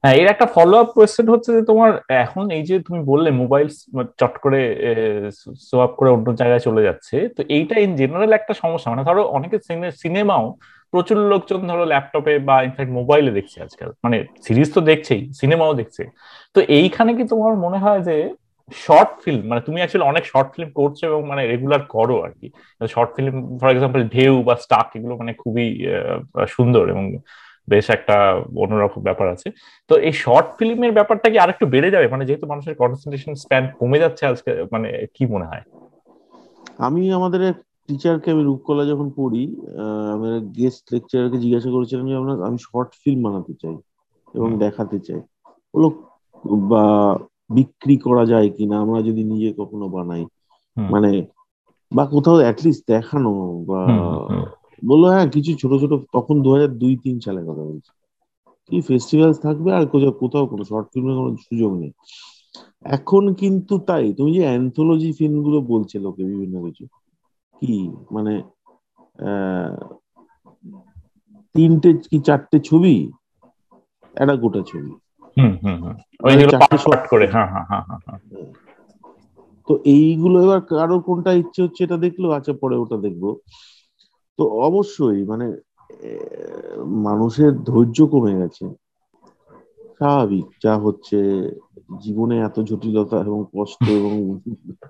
হ্যাঁ এর একটা ফলো আপ কোয়েশ্চেন হচ্ছে যে তোমার এখন এই যে তুমি বললে মোবাইল চট করে সোয়াপ করে অন্য জায়গায় চলে যাচ্ছে, তো এইটা ইন জেনারেল একটা সমস্যা। মানে ধরো অনেকে সিনেমাও প্রচুর লোকজন ধরো ল্যাপটপে বা ইনফ্যাক্ট মোবাইলে দেখছে আজকাল। মানে সিরিজ তো দেখছেই সিনেমাও দেখছে। তো এইখানে কি তোমার মনে হয় যে শর্ট ফিল্ম মানে তুমি অ্যাকচুয়ালি অনেক শর্ট ফিল্ম করছ এবং মানে রেগুলার করো আর কি। শর্ট ফিল্ম ফর এক্সাম্পল ঢেউ বা স্টাক এগুলো মানে খুবই সুন্দর এবং বেশ একটা অন্যরকম ব্যাপার আছে। তো এই শর্ট ফিল্মের ব্যাপারটা কি আরেকটু বেড়ে যাবে? মানে যেহেতু মানুষের কনসেন্ট্রেশন স্প্যান কমে যাচ্ছে আজকে মানে কি মনে হয়? আমি আমাদের টিচারকে আমি রূপকলা যখন পড়ি আমার গেস্ট লেকচারকে জিজ্ঞাসা করেছিলাম যে আমরা আমি শর্ট ফিল্ম বানাতে চাই এবং দেখাতে চাই। বলো বা বিক্রি করা যায় কিনা আমরা যদি নিজে কখনো বানাই। মানে বা কোথাও অ্যাটলিস্ট দেখানো বা বলল হ্যাঁ কিছু ছোট ছোট। তখন দু হাজার দুই তিন সালের কথা বলছি। কি ফেস্টিভ্যাল থাকবে? আর কোথাও কোথাও কোনো শর্ট ফিল্মের কোনো সুযোগ নেই। এখন কিন্তু তাই তুমি যে অ্যান্থোলজি ফিল্মগুলো বলছে লোকে বিভিন্ন কিছু কি মানে তিনটে কি চারটে ছবি? একটা গোটা ছবি। হ্যাঁ, হ্যাঁ হ্যাঁ হ্যাঁ হ্যাঁ। তো এইগুলো এবার কারও কোনটা ইচ্ছে হচ্ছে এটা দেখল আচ্ছা পরে ওটা দেখব। তো অবশ্যই মানে মানুষের ধৈর্য কমে গেছে। স্বাভাবিক যা হচ্ছে জীবনে এত জটিলতা এবং কষ্ট এবং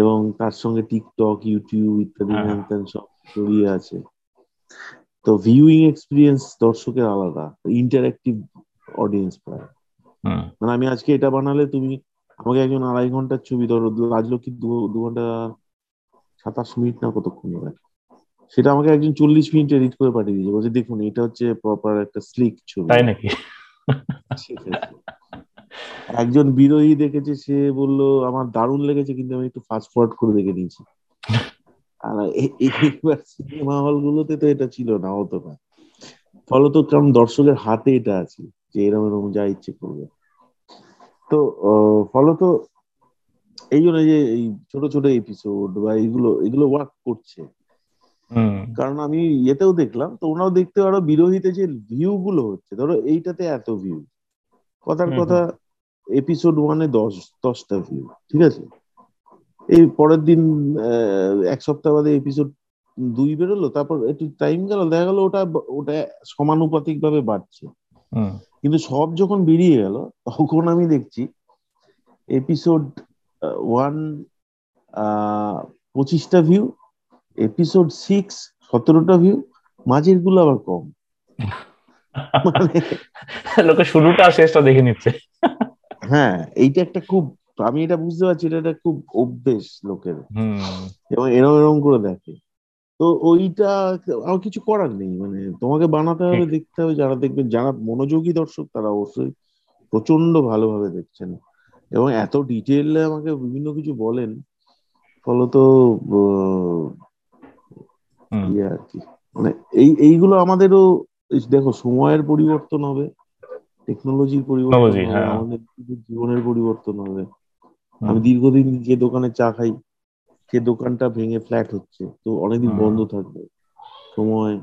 এবং তার সঙ্গে টিকটক ইউটিউব ইত্যাদি হ্যাঁ। সব জড়িয়ে আছে। তো ভিউইং এক্সপিরিয়েন্স দর্শকের আলাদা ইন্টারেক্টিভ অডিয়েন্স প্রায়। মানে আমি আজকে এটা বানালে তুমি আমাকে একজন আড়াই ঘণ্টার ছবি ধরো রাজলক্ষ্মী দু ঘণ্টা সাতাশ মিনিট না কতক্ষণ লাগে সেটা আমাকে একজন চল্লিশ মিনিট এডিট করে পাঠিয়ে দিয়েছে। বলছে দেখুন এটা হচ্ছে প্রপার একটা স্লিক ছবি। তাই নাকি? একজন বিরোহী দেখেছে সে বলল আমার দারুণ লেগেছে কিন্তু আমি একটু ফাস্ট ফরওয়ার্ড করে দেখে নিয়েছি। আর এইবার সিনেমা হল গুলোতে তো এটা ছিল না হতো না। ফলত কারণ দর্শকের হাতে এটা আছে যে এরকম এরকম যা ইচ্ছে করবে। তো ফলত এই জন্য যে এই ছোট ছোট এপিসোড বা এইগুলো এগুলো ওয়ার্ক করছে। কারণ আমি ইয়েতেও দেখলাম তো ওনাও দেখতে পারো বিরোধীতে যে ভিউ গুলো হচ্ছে ধরো এইটাতে এত ভিউ কথার কথা এপিসোড ওয়ানে দশ দশটা ভিউ ঠিক আছে? এই পরের দিন এক সপ্তাহ বাদে এপিসোড দুই বেরোলো তারপর একটু টাইম গেল দেখা গেল ওটা ওটা সমানুপাতিক ভাবে বাড়ছে কিন্তু সব যখন বেরিয়ে গেল তখন আমি দেখছি এপিসোড ওয়ান পঁচিশটা ভিউ এপিসোড সিক্স সতেরোটা ভিউ মাঝেরগুলো আবার কম। লোকে শুরুটা শেষটা দেখে নিচ্ছে। হ্যাঁ এইটা একটা খুব আমি এটা বুঝতে পারছি এটা একটা খুব অভ্যেস লোকের। এবং এরম এরম করে দেখে। তো ওইটা আর কিছু করার নেই মানে তোমাকে বানাতে হবে দেখতে হবে যারা দেখবেন যারা মনোযোগী দর্শক তারা অবশ্যই প্রচণ্ড ভালোভাবে দেখছেন। এবং এত ডিটেইলে আমাকে বিভিন্ন কিছু বলেন ফলত ইয়ে আর কি। মানে এই এইগুলো আমাদেরও দেখো সময়ের পরিবর্তন হবে টেকনোলজির পরিবর্তন হবে হ্যাঁ। আমাদের জীবনের পরিবর্তন হবে। আমি দীর্ঘদিন যে দোকানে চা খাই সে দোকানটা ভেঙে ফ্ল্যাট হচ্ছে তো অনেকদিন বন্ধ থাকবে। সময়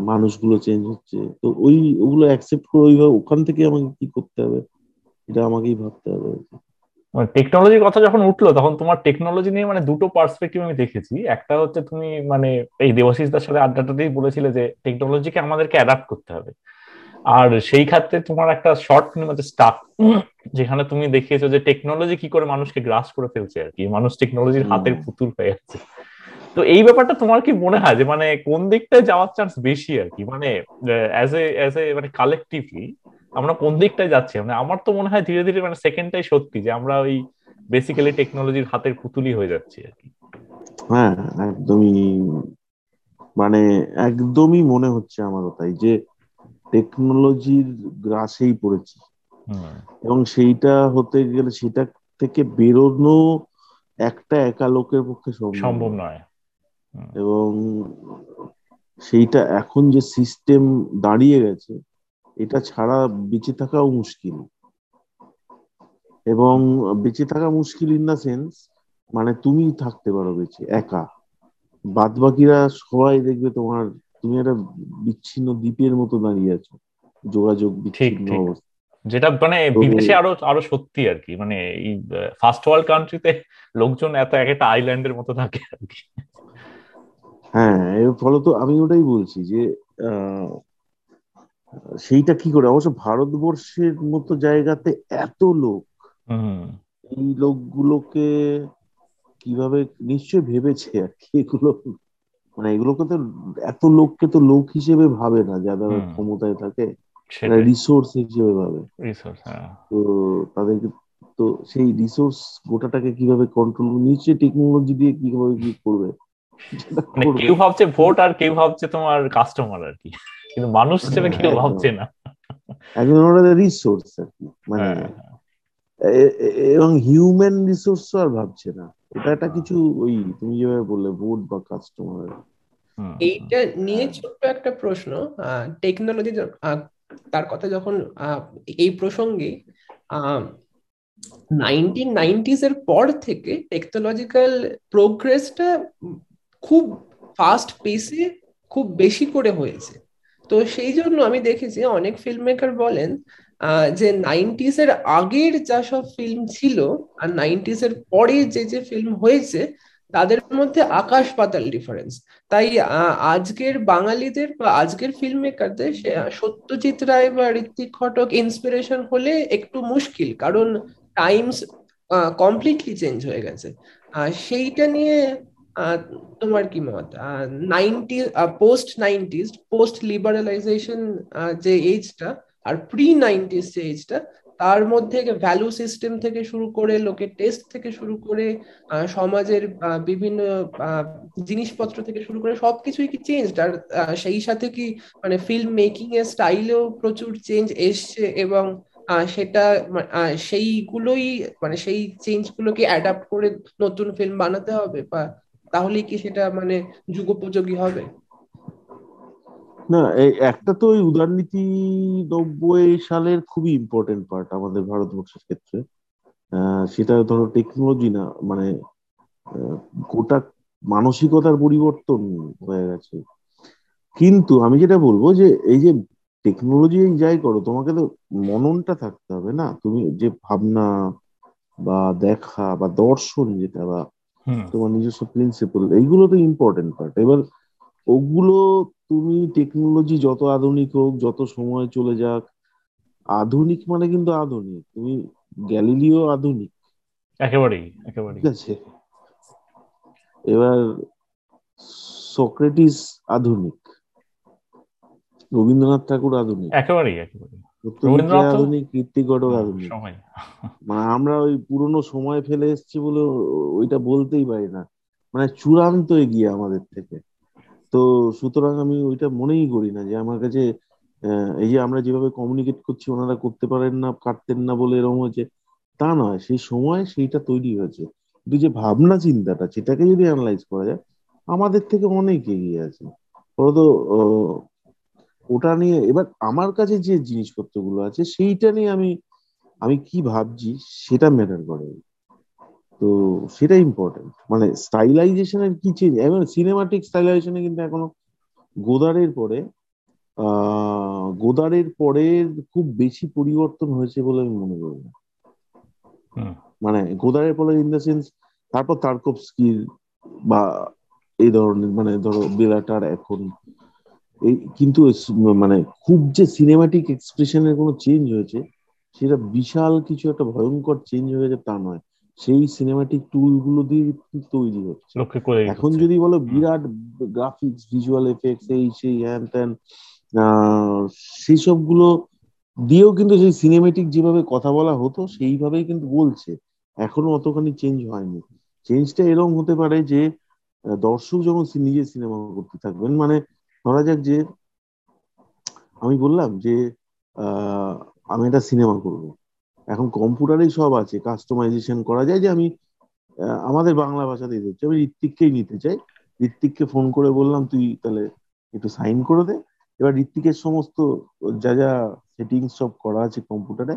মানুষগুলো চেঞ্জ হচ্ছে তো ওই ওগুলো অ্যাকসেপ্ট করে ওইভাবে ওখান থেকে আমাকে কি করতে হবে এটা আমাকেই ভাবতে হবে টেকনোলজির মানে কথা যখন উঠল তখন তোমার টেকনোলজি নিয়ে মানে দুটো পার্সপেক্টিভ আমি দেখেছি। একটা হচ্ছে তুমি মানে এই দেবাশিস দার সাথে আড্ডাটাতেই বলেছিলে যে টেকনোলজিকে আমাদেরকে অ্যাডাপ্ট করতে হবে। আর সেই ক্ষেত্রে তোমার একটা শর্ট ফিল্ম আছে স্টাক যেখানে তুমি দেখিয়েছো যে টেকনোলজি কি করে মানুষকে গ্রাস করে ফেলছে আর কি। মানুষ টেকনোলজির হাতের পুতুল হয়ে যাচ্ছে। তো এই ব্যাপারটা তোমার কি মনে হয় যে মানে কোন দিকটায় যাওয়ার চান্স বেশি আর কি? মানে অ্যাজ এ অ্যাজ এ মানে কালেকটিভলি আমরা কোন দিকটায় যাচ্ছি? মানে আমার তো মনে হয় ধীরে ধীরে মানে সেকেন্ডটাই সত্যি যে আমরা ওই বেসিক্যালি টেকনোলজির হাতের পুতুলি হয়ে যাচ্ছি আর কি। হ্যাঁ একদমই মানে একদমই মনে হচ্ছে আমারও তাই যে টেকনোলজির গ্রাসেই পড়েছি। এবং সেইটা হতে গেলে সেটা থেকে বেরোনো একটা একা লোকের পক্ষে সম্ভব নয়। এবং সেইটা এখন যে সিস্টেম দাঁড়িয়ে গেছে এটা ছাড়া বেঁচে থাকাও মুশকিল। এবং বেঁচে থাকা মুশকিল ইন দা সেন্স মানে তুমি থাকতে পারো বেঁচে একা। বাদ বাকিরা সবাই দেখবে তোমার তুমি একটা বিচ্ছিন্ন দ্বীপের মতো দাঁড়িয়ে আছো। যোগাযোগ বিচ্ছিন্ন অবস্থা। যেটা মানে বিদেশে আরও আরও সত্যি আর কি। মানে এই ফার্স্ট ওয়ার্ল্ড কান্ট্রিতে লোকজন এত এক একটা আইল্যান্ডের মতো থাকে আর কি। হ্যাঁ এর ফলত আমি ওটাই বলছি যে সেইটা কি করে? অবশ্য ভারতবর্ষের মতো জায়গাতে এত লোক। এই লোকগুলোকে কীভাবে নিশ্চয় ভেবেছে আর কি এগুলো। মানে এগুলোকে তো এত লোককে তো লোক হিসেবে ভাবে না যারা ক্ষমতায় থাকে। রিসোর্স হিসেবে ভাবে। হ্যাঁ। তো তাদেরকে তো সেই রিসোর্স গোটাটাকে কীভাবে কন্ট্রোল নিশ্চয়ই টেকনোলজি দিয়ে কীভাবে কি করবে? মানে কেউ ভাবছে ভোট আর কেউ ভাবছে তোমার কাস্টমার আর কি। কিন্তু মানুষ হিসেবে কেউ ভাবছে না। একজন ওরা রিসোর্স আর কি মানে হ্যাঁ। এবং হিউম্যান রিসোর্স আর ভাবছে না। এটা একটা কিছু ওই তুমি যেভাবে বললে ভোট বা কাস্টমার এইটা নিয়ে ছোট্ট একটা প্রশ্ন টেকনোলজি তার কথা যখন এই প্রসঙ্গে নাইনটিন নাইনটিস এর পর থেকে টেকনোলজিক্যাল প্রোগ্রেসটা খুব ফাস্ট পেসে খুব বেশি করে হয়েছে। তো সেই জন্য আমি দেখেছি অনেক ফিল্ম মেকার বলেন যে নাইনটিস এর আগের যা সব ফিল্ম ছিল আর নাইনটিস এর পরে যে যে ফিল্ম হয়েছে, তাদের মধ্যে আকাশ পাতাল ডিফারেন্স তাই আজকের বাঙালিদের বা আজকের ফিল্ম মেকারদের সত্যজিৎ রায় বা ঋত্বিক ঘটক ইন্সপিরেশন হলে একটু মুশকিল কারণ টাইমস কমপ্লিটলি চেঞ্জ হয়ে গেছে। সেইটা নিয়ে তোমার কি মত? Ninety post nineties post liberalisation যে এজটা আর প্রি নাইনটিস যে এজটা তার মধ্যে ভ্যালু সিস্টেম থেকে শুরু করে, লোকের টেস্ট থেকে শুরু করে সমাজের বিভিন্ন জিনিসপত্র থেকে শুরু করে, সবকিছুই কি চেঞ্জ আর সেই সাথে কি মানে ফিল্ম মেকিং এর স্টাইলেও প্রচুর চেঞ্জ এসছে এবং সেটা সেইগুলোই মানে সেই চেঞ্জ গুলোকে অ্যাডাপ্ট করে নতুন ফিল্ম বানাতে হবে? বা তাহলে কি সেটা মানে যুগোপযোগী হবে? না এই একটা তো ওই উদারনীতি নব্বই সালের খুবই ইম্পর্টেন্ট পার্ট আমাদের ভারতবর্ষের ক্ষেত্রে। সেটা ধরো টেকনোলজি না মানে গোটা মানসিকতার পরিবর্তন হয়ে গেছে। কিন্তু আমি যেটা বলব যে, এই যে টেকনোলজি যাই করো, তোমাকে তো মননটা থাকতে হবে না। তুমি যে ভাবনা বা দেখা বা দর্শন যেটা বা তোমার নিজস্ব প্রিন্সিপাল এইগুলো তো ইম্পর্টেন্ট পার্ট এবার ওগুলো তুমি টেকনোলজি যত আধুনিক হোক যত সময় চলে যাক আধুনিক মানে কিন্তু আধুনিক। তুমি গ্যালিলিও আধুনিক। একেবারেই একেবারেই। ঠিক আছে? এবার সক্রেটিস আধুনিক। রবীন্দ্রনাথ ঠাকুর আধুনিক। একেবারেই একেবারেই। আধুনিক কীর্তিগড়ও আধুনিক মানে আমরা ওই পুরনো সময় ফেলে এসেছি বলে ওইটা বলতেই পারি না। মানে চূড়ান্ত এগিয়ে আমাদের থেকে। তো সুতরাং আমি ওইটা মনেই করি না যে আমার কাছে এই যে আমরা যেভাবে কমিউনিকেট করছি ওনারা করতে পারেন না কাটতেন না বলে এরকম হয়েছে তা নয়। সেই সময় সেইটা তৈরি হয়েছে। কিন্তু যে ভাবনা চিন্তাটা সেটাকে যদি অ্যানালাইজ করা যায় আমাদের থেকে অনেক এগিয়ে আছে। তো ওটা নিয়ে এবার আমার কাছে যে জিনিসপত্রগুলো আছে সেইটা নিয়ে আমি আমি কি ভাবছি সেটা ম্যাটার করে। তো সেটা ইম্পর্টেন্ট মানে স্টাইলাইজেশনের কি চেঞ্জ এবং সিনেমাটিক স্টাইলাইজেশনে কিন্তু এখনও গোদারের পরে আহ গোদারের পরে খুব বেশি পরিবর্তন হয়েছে বলে আমি মনে করি না। মানে গোদারের পরে ইন দ্য সেন্স তারপর তারকোপস্কির বা এই ধরনের মানে ধরো বেলাটার এখন এই কিন্তু মানে খুব যে সিনেমাটিক এক্সপ্রেশনের কোনো চেঞ্জ হয়েছে সেটা বিশাল কিছু একটা ভয়ঙ্কর চেঞ্জ হয়ে গেছে তা নয়। সেই সিনেমাটিক টুলগুলো দিয়ে তৈরি হচ্ছে। এখন যদি বলো বিরাট গ্রাফিক্স ভিজুয়াল এফেক্টস এই সেই হ্যান ত্যান সেই সবগুলো দিয়েও কিন্তু সেই সিনেমেটিক যেভাবে কথা বলা হতো সেইভাবেই কিন্তু বলছে। এখনও অতখানি চেঞ্জ হয়নি। চেঞ্জটা এরকম হতে পারে যে দর্শক যখন নিজে সিনেমা করতে থাকবেন মানে ধরা যাক যে আমি বললাম যে আমি একটা সিনেমা করব। এখন কম্পিউটারেই সব আছে কাস্টমাইজেশন করা যায় যে আমি আমাদের বাংলা ভাষাতেই দিচ্ছি আমি ঋত্বিককেই নিতে চাই। ঋত্বিককে ফোন করে বললাম তুই তাহলে একটু সাইন করে দে। এবার ঋত্বিকের সমস্ত যা যা সেটিংস সব করা আছে কম্পিউটারে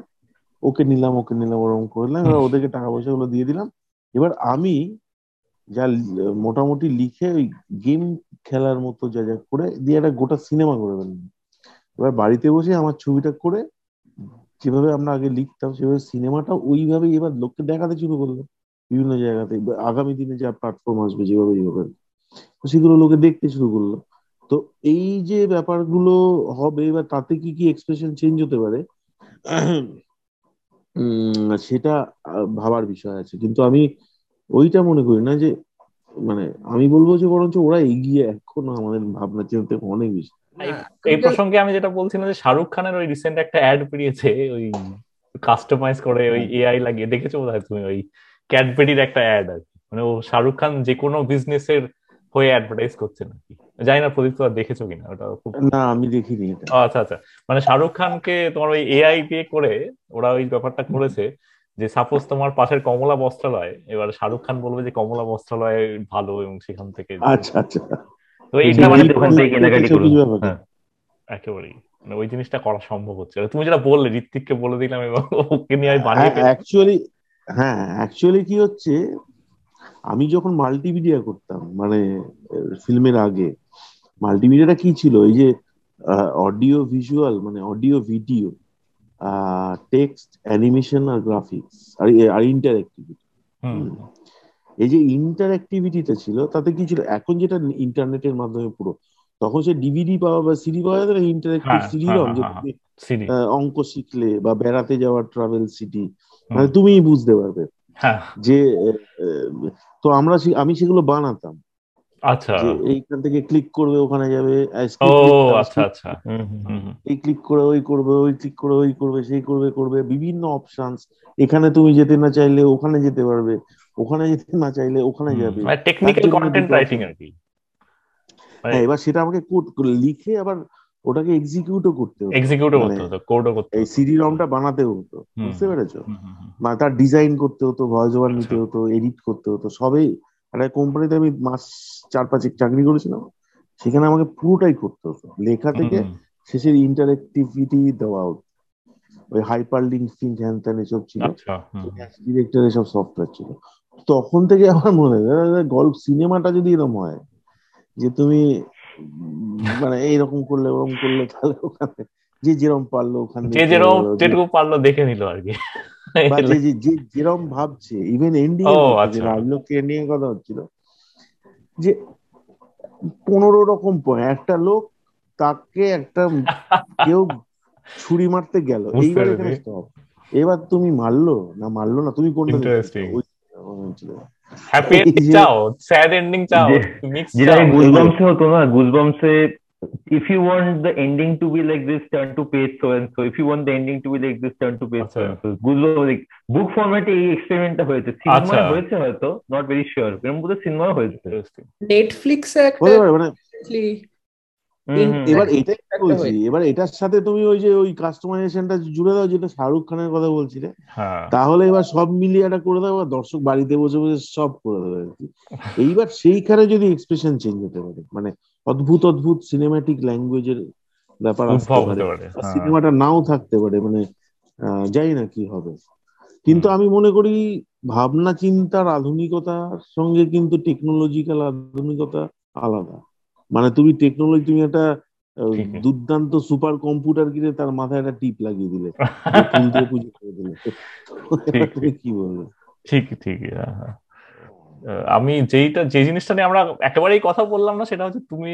ওকে নিলাম ওকে নিলাম ওরকম করলাম এবার ওদেরকে টাকা পয়সা গুলো দিয়ে দিলাম। এবার আমি যা মোটামুটি লিখে ওই গেম খেলার মতো যা যা করে দিয়ে একটা গোটা সিনেমা করে ফেললাম এবার বাড়িতে বসে আমার ছবিটা করে যেভাবে আমরা আগে লিখতাম, সেভাবে সিনেমাটা ওইভাবে এবার লোককে দেখাতে শুরু করল। বিভিন্ন জায়গাতে আগামী দিনে যা প্ল্যাটফর্ম আসবে যেভাবে যেভাবে। সেগুলো লোকে দেখতে শুরু করল। তো এই যে ব্যাপারগুলো হবে, এবার তাতে কি কি এক্সপ্রেশন চেঞ্জ হতে পারে? সেটা ভাবার বিষয় আছে। কিন্তু আমি ওইটা মনে করি না যে মানে আমি বলব যে বরঞ্চ ওরা এগিয়ে এখনও আমাদের ভাবনা চিন্তা অনেক বেশি। এই প্রসঙ্গে আমি যেটা বলছিলাম যে শাহরুখ খানের ওই রিসেন্ট একটা অ্যাড বেরিয়েছে ওই কাস্টমাইজ করে ওই এআই লাগিয়ে। দেখেছ বোধ তুমি ওই ক্যাডবেরির একটা অ্যাড আর মানে ও শাহরুখ খান যে কোনো বিজনেসের হয়ে অ্যাডভার্টাইজ করছে নাকি? জানি না প্রদীপ তোমার দেখেছ কিনা? ওটা খুব না আমি দেখিনি আচ্ছা আচ্ছা। মানে শাহরুখ খানকে তোমার ওই এআই দিয়ে করে ওরা ওই ব্যাপারটা করেছে যে সাপোজ তোমার পাশের কমলা বস্ত্রালয় এবার শাহরুখ খান বলবে যে কমলা বস্ত্রালয় ভালো এবং সেখান থেকে আচ্ছা আচ্ছা। তো এইটা মানে ওখান থেকে কেনাকাটি হ্যাঁ। একেবারেই। মানে ওই জিনিসটা করা সম্ভব হচ্ছে। তুমি যেটা বললে ঋত্বিককে বলে দিলাম এবং ওকে নিয়ে আমি বানিয়ে অ্যাকচুয়ালি হ্যাঁ অ্যাকচুয়ালি কি হচ্ছে আমি যখন মাল্টিমিডিয়া করতাম মানে ফিল্মের আগে মাল্টিমিডিয়াটা কি ছিল? এই যে অডিও ভিজুয়াল মানে অডিও ভিডিও টেক্সট অ্যানিমেশন আর গ্রাফিক্স আর আর ইন্টারঅ্যাক্টিভিটি এই যে ইন্টারঅ্যাক্টিভিটিটা ছিল তাতে কি ছিল? এখন যেটা ইন্টারনেটের মাধ্যমে পুরো তখন সে ডিভিডি পাওয়া বা সিডি পাওয়া না ইন্টারঅ্যাক্টিভ সিডি রম যে অঙ্ক শিখলে বা বেড়াতে যাওয়ার ট্রাভেল সিটি মানে তুমিই বুঝতে পারবে। হ্যাঁ। যে তো আমরা আমি সেগুলো বানাতাম। আচ্ছা। এইখান থেকে ক্লিক করবে ওখানে যাবে ও আচ্ছা আচ্ছা। এই ক্লিক করে ওই করবে ওই ক্লিক করে ওই করবে সেই করবে করবে বিভিন্ন অপশনস এখানে তুমি যেতে না চাইলে ওখানে যেতে পারবে ওখানে যেতে না চাইলে ওখানে যাবে। টেকনিক্যাল কন্টেন্ট রাইটিং আর কি। হ্যাঁ এবার সেটা আমাকে কোড লিখে আবার ওটাকে এক্সিকিউটও করতে হতো। এক্সিকিউটও করতে হতো কোডও করতে এই সিডি রমটা বানাতে হতো বুঝতে পেরেছ? মানে তার ডিজাইন করতে হতো ভয়েস ওভার নিতে হতো এডিট করতে হতো সবই একটা কোম্পানিতে আমি মাস চার পাঁচ চাকরি করেছিলাম সেখানে আমাকে পুরোটাই করতে হতো। লেখা থেকে শেষের ইন্টারেক্টিভিটি দেওয়া হতো। ওই হাইপার লিঙ্ক হ্যান ত্যান এসব ছিল। ডিরেক্টর এসব সফটওয়্যার ছিল। তখন থেকে আমার মনে হয় গল্প সিনেমাটা যদি এরকম হয় যে তুমি মানে এইরকম করলে ওরকম করলে তাহলে ওখানে যে যেরকম পারল ওখানে যে যেরকম যেটুকু পারল দেখে নিল আর কি। যে যেরকম ভাবছে ইভেন এন্ডিং রাজলোককে এন্ডিং এর কথা হচ্ছিল যে পনেরো রকম একটা লোক তাকে একটা কেউ ছুরি মারতে গেল এইবার এখানে স্টপ এবার তুমি মারলো? না মারলো না তুমি কোনটা হ্যাপি চাও স্যাড এন্ডিং চাও মিক্স যেটা গুজবাম্সে হতো না গুজবাম্সে if you want the ending to be like this turn to page so and so. If you want the ending to be like this turn to page so and so. Goosebump like book ফরম্যাটে এই এক্সপেরিমেন্টটা হয়েছে। Cinema হয়েছে হয়তো not very sure এরকম বোধহয় cinema হয়েছে। নেটফ্লিক্সে একটা এবার এটাই বলছি এবার এটার সাথে তুমি ওই যে ওই কাস্টমাইজেশনটা জুড়ে দাও যেটা শাহরুখ খানের কথা বলছিলে। হ্যাঁ। তাহলে এবার সব মিলিয়ে এটা করে দাও দর্শক বাড়িতে বসে বসে সব করে দেবে আর কি। এইবার সেইখানে যদি এক্সপ্রেশন চেঞ্জ হতে পারে মানে অদ্ভুত অদ্ভুত সিনেমাটিক ল্যাঙ্গুয়েজের ব্যাপার আসতে পারে। সিনেমাটা হ্যাঁ। নাও থাকতে পারে মানে জানি না কি হবে। কিন্তু আমি মনে করি ভাবনা চিন্তার আধুনিকতার সঙ্গে কিন্তু টেকনোলজিক্যাল আধুনিকতা আলাদা। মানে তুমি টেকনোলজি তুমি একটা দুর্দান্ত সুপার কম্পিউটার কিনে তার মাথায় একটা টিপ লাগিয়ে দিলে পুজো করে দিলে। কি বলব? ঠিক ঠিক হ্যাঁ, হ্যাঁ। আমি যেইটা যে জিনিসটা নিয়ে আমরা একেবারেই কথা বললাম না সেটা হচ্ছে তুমি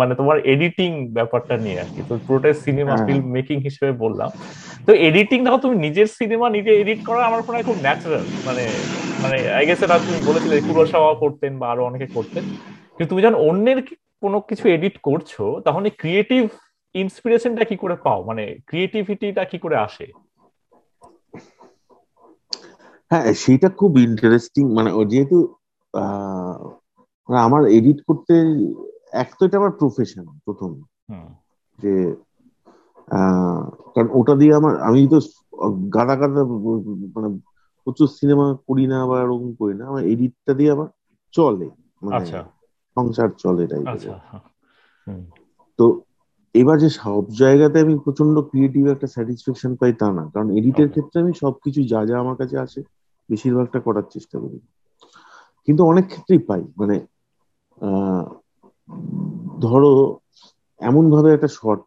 মানে তোমার এডিটিং ব্যাপারটা নিয়ে আর কি তো পুরোটাই সিনেমা ফিল্ম মেকিং হিসেবে বললাম। তো এডিটিং দেখো তুমি নিজের সিনেমা নিজে এডিট করা আমার মনে হয় খুব ন্যাচারাল মানে মানে আই গেস এটা তুমি বলেছিলে কুরসাওয়া করতেন বা আরও অনেকে করতেন। কিন্তু তুমি যখন অন্যের কোনো কিছু এডিট করছ তখন এই ক্রিয়েটিভ ইন্সপিরেশনটা কি করে পাও? মানে ক্রিয়েটিভিটিটা কি করে আসে? হ্যাঁ সেটা খুব ইন্টারেস্টিং মানে যেহেতু আমার এডিট করতে এক তো এটা আমার প্রফেশন প্রথম। যে কারণ ওটা দিয়ে আমার আমি তো গাদা গাদা মানে প্রচুর সিনেমা করি না বা এরকম করি না আমার এডিটটা দিয়ে আমার চলে মানে আচ্ছা। সংসার চলে তাই আচ্ছা, তো এবার যে সব জায়গাতে আমি প্রচণ্ড ক্রিয়েটিভ একটা স্যাটিসফ্যাকশন পাই তা না কারণ এডিটের ক্ষেত্রে আমি সবকিছু যা যা আমার কাছে আছে বেশিরভাগটা করার চেষ্টা করি। কিন্তু অনেক ক্ষেত্রেই পাই। মানে ধরো এমন ভাবে একটা শর্ট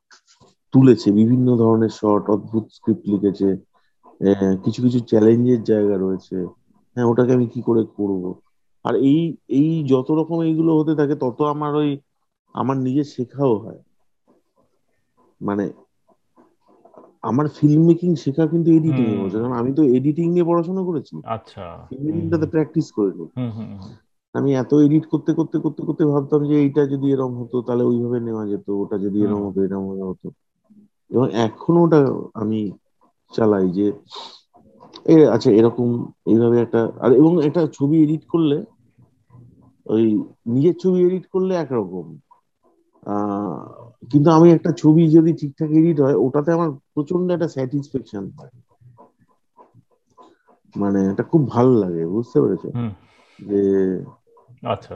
তুলেছে, বিভিন্ন ধরনের শর্ট অদ্ভুত স্ক্রিপ্ট লিখেছে কিছু কিছু চ্যালেঞ্জের জায়গা রয়েছে। হ্যাঁ ওটাকে আমি কি করে করব? আর এই এই যত রকম এইগুলো হতে থাকে, তত আমার ওই, আমার নিজের শেখাও হয়। মানে আমার ফিল্ম মেকিং শেখা কিন্তু এডিটিং এ হচ্ছে কারণ আমি তো এডিটিং নিয়ে পড়াশোনা করেছি। আচ্ছা। এডিটিংটাতে প্র্যাকটিস করে নিই। আমি এত এডিট করতে করতে করতে করতে ভাবতাম যে এইটা যদি এরকম হতো তাহলে ওইভাবে নেওয়া যেত ওটা যদি এরকম হতো এরকম হতো। এবং এখনও ওটা আমি চালাই যে এ আচ্ছা এরকম এইভাবে একটা আর এবং একটা ছবি এডিট করলে ওই নিজের ছবি এডিট করলে একরকম। কিন্তু আমি একটা ছবি যদি ঠিকঠাক এডিট হয় ওটাতে আমার প্রচণ্ড একটা স্যাটিসফ্যাকশন হয়। মানে এটা খুব ভালো লাগে বুঝতে পেরেছ? যে আচ্ছা।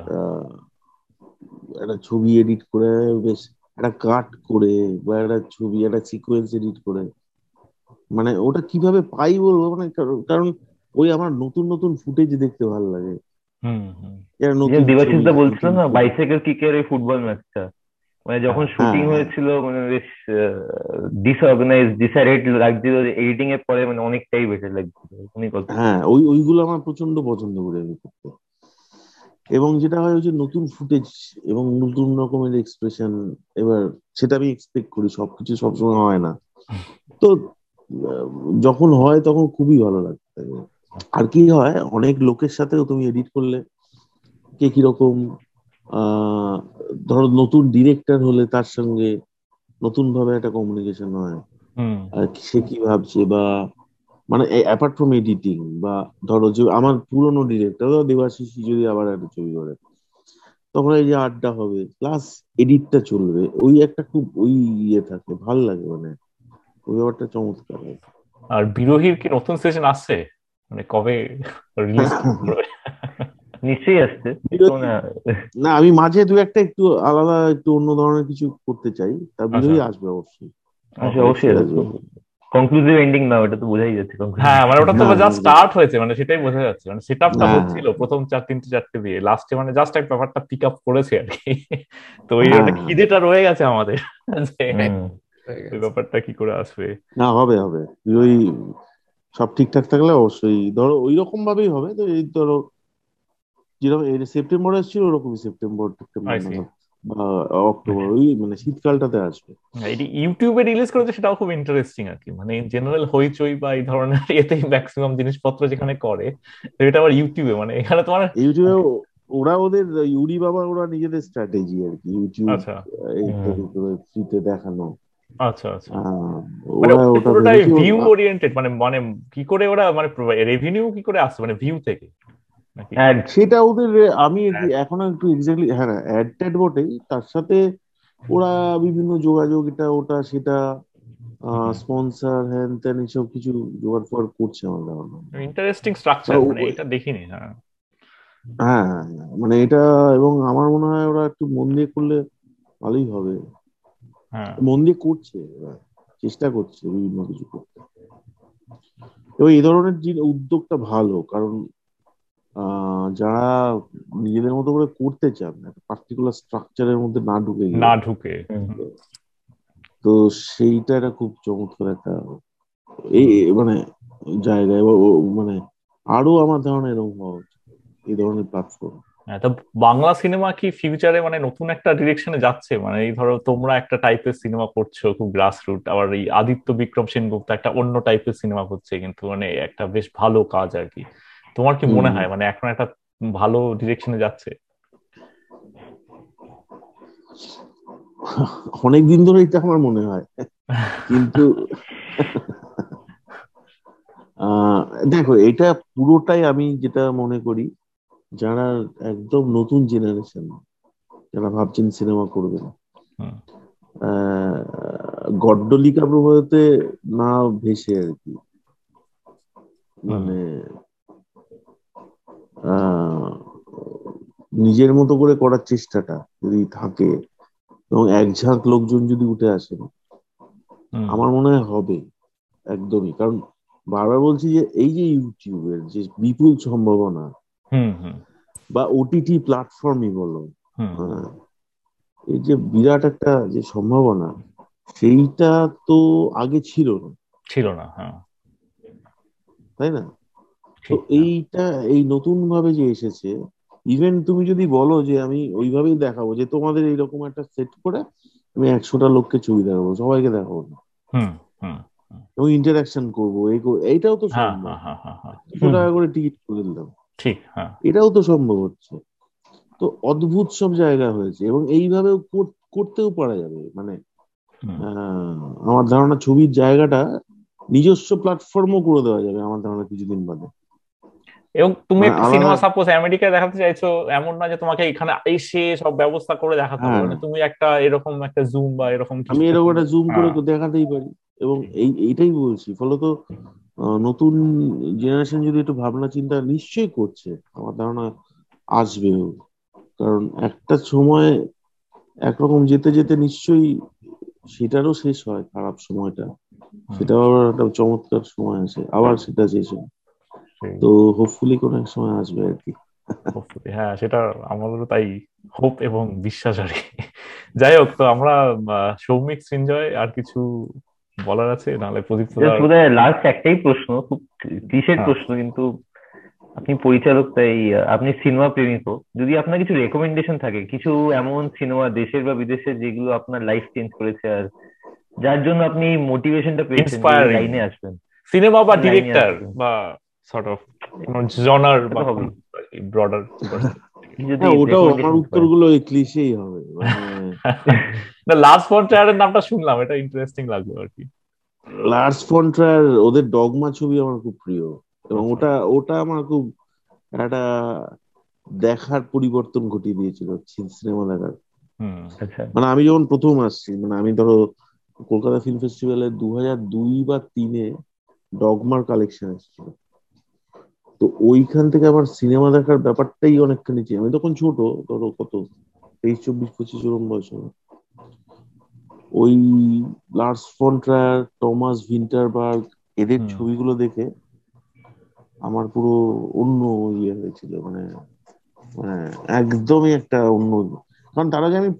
একটা ছবি এডিট করে বেশ একটা কাট করে বা একটা ছবি একটা সিকোয়েন্স এডিট করে। মানে ওটা কীভাবে পাই বলব? মানে কারণ ওই আমার নতুন নতুন ফুটেজ দেখতে ভালো লাগে। দেবাশিস দা বলছিল না বাইসাইকেল কিকের এই ফুটবল ম্যাচটা মানে যখন শুটিং হ্যাঁ, হ্যাঁ। হয়েছিল মানে বেশ ডিসঅর্গানাইজ ডিসাইডেড লাগছিল এডিটিং এর পরে মানে অনেকটাই বেটার লাগছিল। হ্যাঁ ওই ওইগুলো আমার প্রচণ্ড পছন্দ করে আমি করতে। এবং যেটা হয় যে নতুন ফুটেজ এবং নতুন রকমের এক্সপ্রেশন এবার সেটা আমি এক্সপেক্ট করি সবকিছু সবসময় হয় না। তো যখন হয় তখন খুবই ভালো লাগতে আর কি হয় অনেক লোকের সাথেও তুমি এডিট করলে কে কীরকম ধরো নতুন ডিরেক্টর হলে তার সঙ্গে নতুন ভাবে একটা কমিউনিকেশন হয়। সে কি ভাবছে বা মানে অ্যাপার্ট ফ্রম এডিটিং বা ধরো যে আমার পুরনো ডিরেক্টর দেবাশিস যদি আবার একটা ছবি করে তখন এই যে আড্ডা হবে প্লাস এডিটটা চলবে ওই একটা খুব ওই ইয়ে থাকে ভালো লাগে মানে। ওই ব্যাপারটা চমৎকার আর বিরোহীর কি নতুন সেশন আসছে? মানে কবে রিলিজ নিশ্চয়ই আসছে। না আমি মাঝে দু একটা একটু আলাদা একটু অন্য ধরনের কিছু করতে চাই। তা আচ্ছা। আসবে অবশ্যই। আচ্ছা অবশ্যই আসবে। কনক্লুসিভ এন্ডিং না ওটা তো বোঝাই যাচ্ছে হ্যাঁ মানে ওটা তো জাস্ট স্টার্ট হয়েছে মানে সেটাই বোঝা যাচ্ছে। মানে সেটআপটা হ্যাঁ। হচ্ছিল প্রথম চার তিনটে চারটে দিয়ে। লাস্টে মানে জাস্ট এক ব্যাপারটা পিক আপ করেছে আর কি। তো ওই হ্যাঁ। খিদেটা রয়ে গেছে আমাদের। ওই ব্যাপারটা কি করে আসবে। না হবে হবে। ওই সব ঠিকঠাক থাকলে অবশ্যই ধরো ওই রকম ভাবেই হবে। তো এই ধরো যেরকম সেপ্টেম্বর আসছিল ওরকমই সেপ্টেম্বর বা অক্টোবর ওই মানে শীতকালটাতে আসবে। এটি ইউটিউবে রিলিজ করেছে সেটাও খুব ইন্টারেস্টিং আর কি। মানে জেনারেল হইচই বা এই ধরনের এতেই ম্যাক্সিমাম জিনিসপত্র যেখানে করে এটা আবার ইউটিউবে মানে এখানে তোমার ইউটিউবে ওরা ওদের ইউরি বাবা ওরা নিজেদের স্ট্র্যাটেজি আর কি ইউটিউব ফ্রিতে দেখানো। আচ্ছা আচ্ছা। মানে পুরোটাই ভিউ ওরিয়েন্টেড মানে মানে কি করে ওরা মানে রেভিনিউ কি করে আসছে মানে ভিউ থেকে? সেটা ওদের আমি এখনও একটু এক্স্যাক্টলি হ্যাঁ অ্যাড ট্যাড বটেই। তার সাথে ওরা বিভিন্ন যোগাযোগ এটা ওটা সেটা স্পন্সর হ্যান ত্যান এসব কিছু জোগাড় ফোগাড় করছে আমার ধারণা ইন্টারেস্টিং স্ট্রাকচার মানে এটা দেখিনি হ্যাঁ।, হ্যাঁ হ্যাঁ মানে এটা এবং আমার মনে হয় ওরা একটু মন দিয়ে করলে ভালোই হবে। হ্যাঁ। মন দিয়ে করছে চেষ্টা করছে বিভিন্ন কিছু করতে। এবং এই ধরনের উদ্যোগটা ভালো কারণ যারা নিজেদের মতো করে করতে চান একটা পার্টিকুলার স্ট্রাকচারের মধ্যে না ঢুকে না ঢুকে। তো সেইটা একটা খুব চমৎকার একটা এই মানে জায়গায় মানে আরও আমার ধারণা এরকম হওয়া এই ধরনের প্ল্যাটফর্ম তো বাংলা সিনেমা কি ফিউচারে মানে নতুন একটা ডিরেকশনে যাচ্ছে? মানে এই ধরো তোমরা একটা টাইপের সিনেমা করছ খুব গ্রাস রুট আবার এই আদিত্য বিক্রম সেনগুপ্ত একটা অন্য টাইপের সিনেমা করছে কিন্তু মানে একটা বেশ ভালো কাজ আর কি। তোমার কি মনে হয়? মানে এখন একটা ভালো ডিরেকশনে যাচ্ছে? অনেক দিন ধরে এটা আমার মনে হয়। কিন্তু দেখো এটা পুরোটাই আমি যেটা মনে করি যারা একদম নতুন জেনারেশন যারা ভাবছেন সিনেমা করবেন গড্ডলিকা প্রভাতে না ভেসে আর কি। মানে নিজের মতো করে করার চেষ্টাটা যদি থাকে এবং এক ঝাঁক লোকজন যদি উঠে আসে আমার মনে হয় হবে একদমই। কারণ বারবার বলছি যে এই যে ইউটিউবের যে বিপুল সম্ভাবনা বা ওটিটি প্ল্যাটফর্মই বলো হ্যাঁ, এই যে বিরাট একটা যে সম্ভাবনা সেইটা তো আগে ছিল না। ছিল না হ্যাঁ। তাই না? তো এইটা এই নতুন ভাবে যে এসেছে ইভেন তুমি যদি বলো যে আমি ওইভাবেই দেখাবো যে তোমাদের এইরকম একটা সেট করে আমি একশোটা লোককে ছবি দেখাবো সবাইকে দেখাবো এবং ইন্টারাকশন করব এই এইটাও তো হ্যাঁ, সম্ভব। হ্যাঁ, হ্যাঁ, দুশো টাকা করে টিকিট করে দিলাম। ঠিক এটাও তো সম্ভব হচ্ছে। তো অদ্ভুত সব জায়গা হয়েছে এবং এইভাবেও করতেও পারা যাবে। মানে আমার ধারণা ছবির জায়গাটা নিজস্ব প্ল্যাটফর্মও করে দেওয়া যাবে আমার ধারণা কিছুদিন বাদে। এবং তুমি একটা সিনেমা সাপোজ আমেরিকায় দেখাতে চাইছো এমন না যে তোমাকে এখানে এসে সব ব্যবস্থা করে দেখাতে হবে। মানে তুমি একটা এরকম একটা জুম বা এরকম আমি এরকম একটা জুম করে তো দেখাতেই পারি। এবং এই এইটাই বলছি ফলত নতুন জেনারেশন যদি একটু ভাবনা চিন্তা নিশ্চয়ই করছে আমার ধারণা আসবেও। কারণ একটা সময় একরকম যেতে যেতে নিশ্চয়ই সেটারও শেষ হয় খারাপ সময়টা। সেটাও আবার একটা চমৎকার সময় আছে আবার সেটা শেষ হয়। তো হোপফুলি কোনো এক সময় আসবে আর কি। হ্যাঁ সেটা আমাদেরও তাই হোপ এবং বিশ্বাস আর কি। যাই হোক তো আমরা সৌমিক সৃঞ্জয় আর কিছু বলার আছে? নাহলে প্রদীপ লাস্ট একটাই প্রশ্ন খুব কিসের হ্যাঁ। প্রশ্ন কিন্তু আপনি পরিচালক তাই আপনি সিনেমা প্রেমী তো যদি আপনার কিছু রেকমেন্ডেশন থাকে কিছু এমন সিনেমা দেশের বা বিদেশের যেগুলো আপনার লাইফ চেঞ্জ করেছে আর যার জন্য আপনি মোটিভেশনটা পেয়েছেন লাইনে আসবেন। সিনেমা বা ডিরেক্টর বা সর্ট অফ জনার বা ব্রডার হ্যাঁ, ওটাও আমার উত্তরগুলো ক্লিশেই হবে না লাস্ট ফন্ট্রায়ারের নামটা শুনলাম এটা ইন্টারেস্টিং লাগল আর কি। লাস্ট ফন্ট্রায়ার ওদের ডগমা ছবি আমার খুব প্রিয়। এবং আচ্ছা। ওটা ওটা আমার খুব একটা দেখার পরিবর্তন ঘটিয়ে দিয়েছিল সিনেমা দেখার। আচ্ছা। মানে আমি যখন প্রথম আসছি মানে আমি ধরো কলকাতা ফিল্ম ফেস্টিভ্যালে দু হাজার দুই বা তিনে ডগমার কালেকশন এসেছিল। তো ওইখান থেকে আমার সিনেমা দেখার ব্যাপারটাই অনেকখানি চেয়ে আমি তখন ছোট ধরো কত তেইশ চব্বিশ পঁচিশ ওরম বয়স ওই লার্স ফন্ট্রায়ার টমাস ভিন্টারবার্গ এদের ছবিগুলো দেখে আমার পুরো অন্য ইয়ে হয়েছিল মানে মানে একদমই একটা অন্য কারণ তার আগে আমি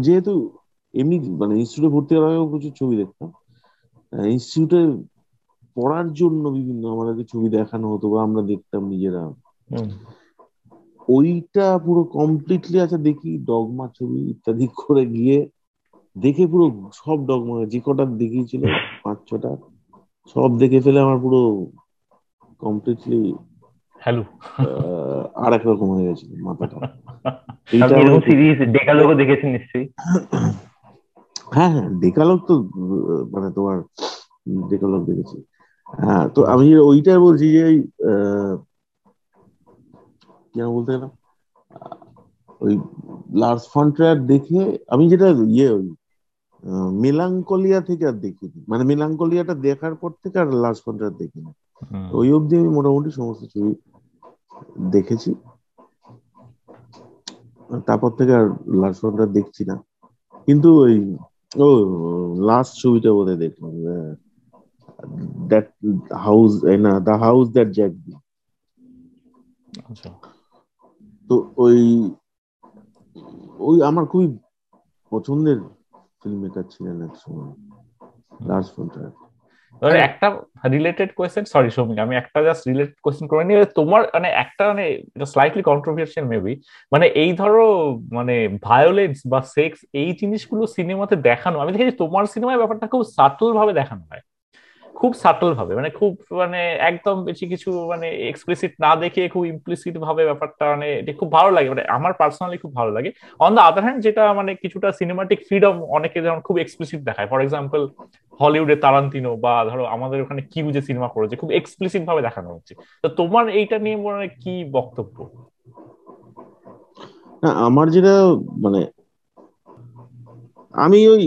যেহেতু এমনি মানে ইনস্টিটিউটে ভর্তি হওয়ার আগেও প্রচুর ছবি দেখতাম। ইনস্টিটিউটে পড়ার জন্য বিভিন্ন আমাদেরকে ছবি দেখানো হতো বা আমরা দেখতাম নিজেরা। ওইটা পুরো কমপ্লিটলি আছে দেখি ডগমা ছবি ইত্যাদি করে গিয়ে দেখে পুরো সব ডগমা যে কটা দেখিয়েছিল পাঁচ ছটা সব দেখে ফেলে আমার পুরো কমপ্লিটলি হ্যালো। আর এক রকম হয়ে গেছিল মাথাটা। সিরিজ ডেকালোগও দেখেছেন নিশ্চয়ই? হ্যাঁ হ্যাঁ ডেকালোগ তো মানে তোমার ডেকালোগ দেখেছি। হ্যাঁ তো আমি ওইটা বলছি যে কেন বলতে গেলাম? ওই লার্স ফন্ট্রায়ার দেখে আমি যেটা ইয়ে ওই মেলাঙ্কলিয়া থেকে আর দেখিনি। মানে মেলাঙ্কলিয়াটা দেখার পর থেকে আর লার্স ফন্ট্রায়ার দেখিনি। ওই অবধি আমি মোটামুটি সমস্ত ছবি দেখেছি। তারপর থেকে আর লার্স ফন্ট্রায়ার দেখছি না। কিন্তু ওই ও লাস্ট ছবিটা বোধহয় দেখলাম। দ্যাট হাউস না the house that Jack the তো ওই ওই আমার খুবই পছন্দের ফিল্ম মেকার ছিলেন এক সময় লার্স ফন্ট্রায়ার একটা রিলেটেড কোয়েশ্চেন সরি সৌমিক আমি একটা জাস্ট রিলেটেড কোয়েশ্চেন করে নিই তোমার মানে একটা মানে স্লাইটলি কন্ট্রোভার্সিয়াল মেবি মানে এই ধরো মানে ভায়োলেন্স বা সেক্স এই জিনিসগুলো সিনেমাতে দেখানো আমি দেখেছি তোমার সিনেমায় ব্যাপারটা খুব সাটল ভাবে দেখানো হয়। খুব সাটল ভাবে মানে খুব মানে একদম বেশি কিছু মানে এক্সপ্লিসিট না দেখে খুব ইমপ্লিসিট ভাবে ব্যাপারটা মানে এটা খুব ভালো লাগে। মানে আমার পার্সোনালি খুব ভালো লাগে। অন দ্য আদার হ্যান্ড যেটা মানে কিছুটা সিনেমাটিক ফ্রিডম অনেকে যেমন খুব এক্সপ্লিসিট দেখায়। ফর এক্সাম্পল হলিউডে তারান্তিনো বা ধরো আমাদের ওখানে কি বুঝে সিনেমা করেছে, খুব এক্সপ্লিসিট ভাবে দেখানো হচ্ছে। তো তোমার এইটা নিয়ে মনে কি বক্তব্য? আমার যেটা মানে আমি ওই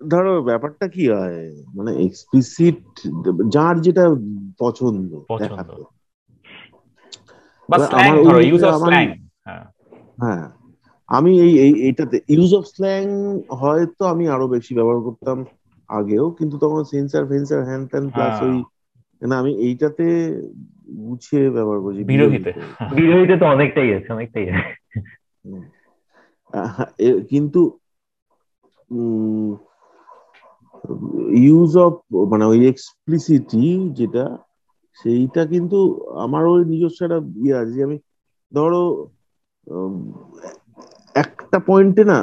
ধরো ব্যাপারটা কি হয়? মানে এক্সপ্লিসিট যার যেটা পছন্দ হ্যাঁ।, হ্যাঁ আমি এই এইটাতে ইউজ অফ স্ল্যাং হয়তো আমি আরও বেশি ব্যবহার করতাম আগেও কিন্তু তখন সেন্সার ফেন্সার হ্যান্ড ত্যান প্লাস ওই না আমি এইটাতে গুছিয়ে ব্যবহার করছি বিরোধীতে। বিরোধীতে। তো অনেকটাই আছে অনেকটাই আছে। কিন্তু ইউজ অফ মানে ওই এক্সপ্লিসিটি যেটা সেইটা কিন্তু আমার ওই নিজস্ব একটা ইয়ে আছে যে আমি ধরো একটা পয়েন্টে না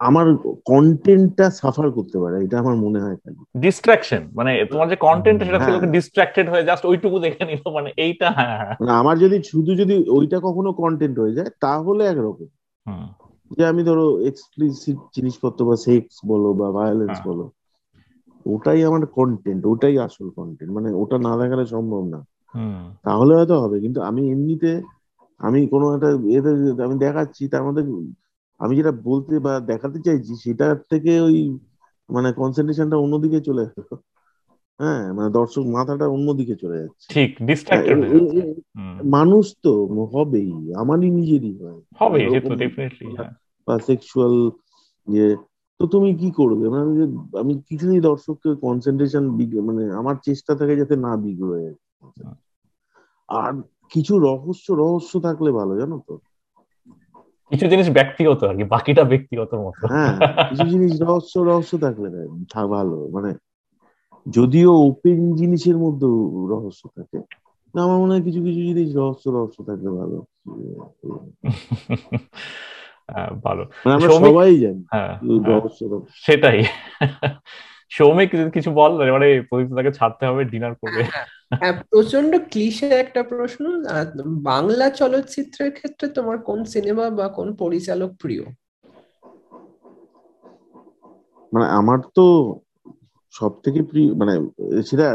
আমার কন্টেন্টটা সাফার করতে পারে এটা আমার মনে হয় খালি। ডিস্ট্রাকশন মানে তোমার যে কন্টেন্ট সেটা থেকে ডিস্ট্রাক্টেড হয়ে জাস্ট ওইটুকু দেখে নিল মানে এইটা হ্যাঁ, হ্যাঁ, হ্যাঁ। আমার যদি শুধু যদি ওইটা কখনো কন্টেন্ট হয়ে যায় তাহলে একরকম। যে আমি ধরো এক্সপ্লিসিট জিনিসপত্র বা সেক্স বলো বা ভায়োলেন্স বলো ওটাই আমার কন্টেন্ট ওটাই আসল কন্টেন্ট মানে ওটা না দেখালে সম্ভব না। তাহলে হয়তো হবে কিন্তু আমি এমনিতে আমি কোনো একটা এতে আমি দেখাচ্ছি তার মধ্যে আমি যেটা বলতে বা দেখাতে চাইছি সেটার থেকে ওই মানে কনসেন্ট্রেশনটা অন্যদিকে চলে গেল হ্যাঁ মানে দর্শক মাথাটা অন্যদিকে চলে যাচ্ছে। ঠিক ডিস্ট্রাক্টেড মানুষ তো হবেই আমারই নিজেরই হয়। হবে ডেফিনেটলি হ্যাঁ। বা সেক্সুয়াল ইয়ে তো তুমি কি করবে? মানে আমি কিছুই দর্শককে কনসেন্ট্রেশন মানে আমার চেষ্টা থাকে যাতে না বিগড়ে আর কিছু রহস্য রহস্য থাকলে ভালো জানো তো? কিছু জিনিস ব্যক্তিগত আর কি বাকিটা ব্যক্তিগত মতো। হ্যাঁ কিছু জিনিস রহস্য রহস্য থাকলে ভালো। মানে যদিও ওপেন জিনিসের মধ্যেও রহস্য থাকে না আমার মনে হয় কিছু কিছু জিনিস রহস্য রহস্য থাকলে ভালো। ভালো। মানে সবাই জানি। হ্যাঁ, হ্যাঁ। সেটাই। সৌমিক কিছু বল মানে তাকে ছাড়তে হবে ডিনার করবে। হ্যাঁ প্রচণ্ড ক্লিশে একটা প্রশ্ন। বাংলা চলচ্চিত্রের ক্ষেত্রে তোমার কোন সিনেমা বা কোন পরিচালক প্রিয়? মানে আমার তো সব থেকে প্রিয় মানে সেটা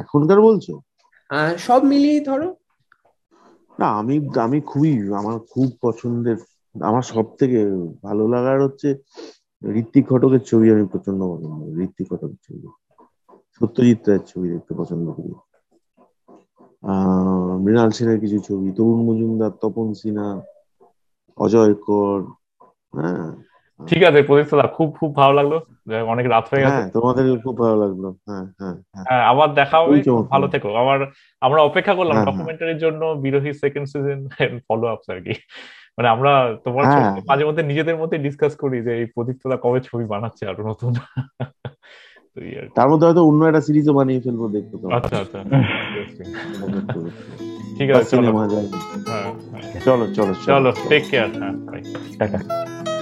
এখনকার বলছো? সব মিলিয়ে ধরো। না আমি আমি খুবই আমার খুব পছন্দের আমার সব থেকে ভালো লাগার হচ্ছে ঋত্বিক ঘটকের ছবি আমি প্রচণ্ড পছন্দ করি ঋত্বিক ঘটকের ছবি। সত্যজিৎ রায়ের ছবি দেখতে পছন্দ করি। আহ মৃণাল সেনের কিছু ছবি তরুণ মজুমদার তপন সিনহা অজয় কর হ্যাঁ। ঠিক আছে প্রদীপ খুব খুব ভালো লাগল। অনেক রাত হয়ে গেছে। হ্যাঁ, তোমাদের খুব ভালো লাগল। হ্যাঁ হ্যাঁ হ্যাঁ। আবার দেখা হবে। ভালো থেকো। আমার আমরা অপেক্ষা করলাম ডকুমেন্টারির জন্য Birohi second season follow ups আর কি। মানে আমরা তোমার মাঝে মধ্যে নিজেদের মধ্যে ডিসকাস করি যে এই প্রদীপ্তদা কবে ছবি বানাচ্ছে আরও নতুন। তার মধ্যে হয়তো অন্য একটা সিরিজও বানিয়ে ফেলব দেখব আচ্ছা আচ্ছা। ঠিক আছে হ্যাঁ যায় চলো চলো চলো। টেক কেয়ার হ্যাঁ টাটা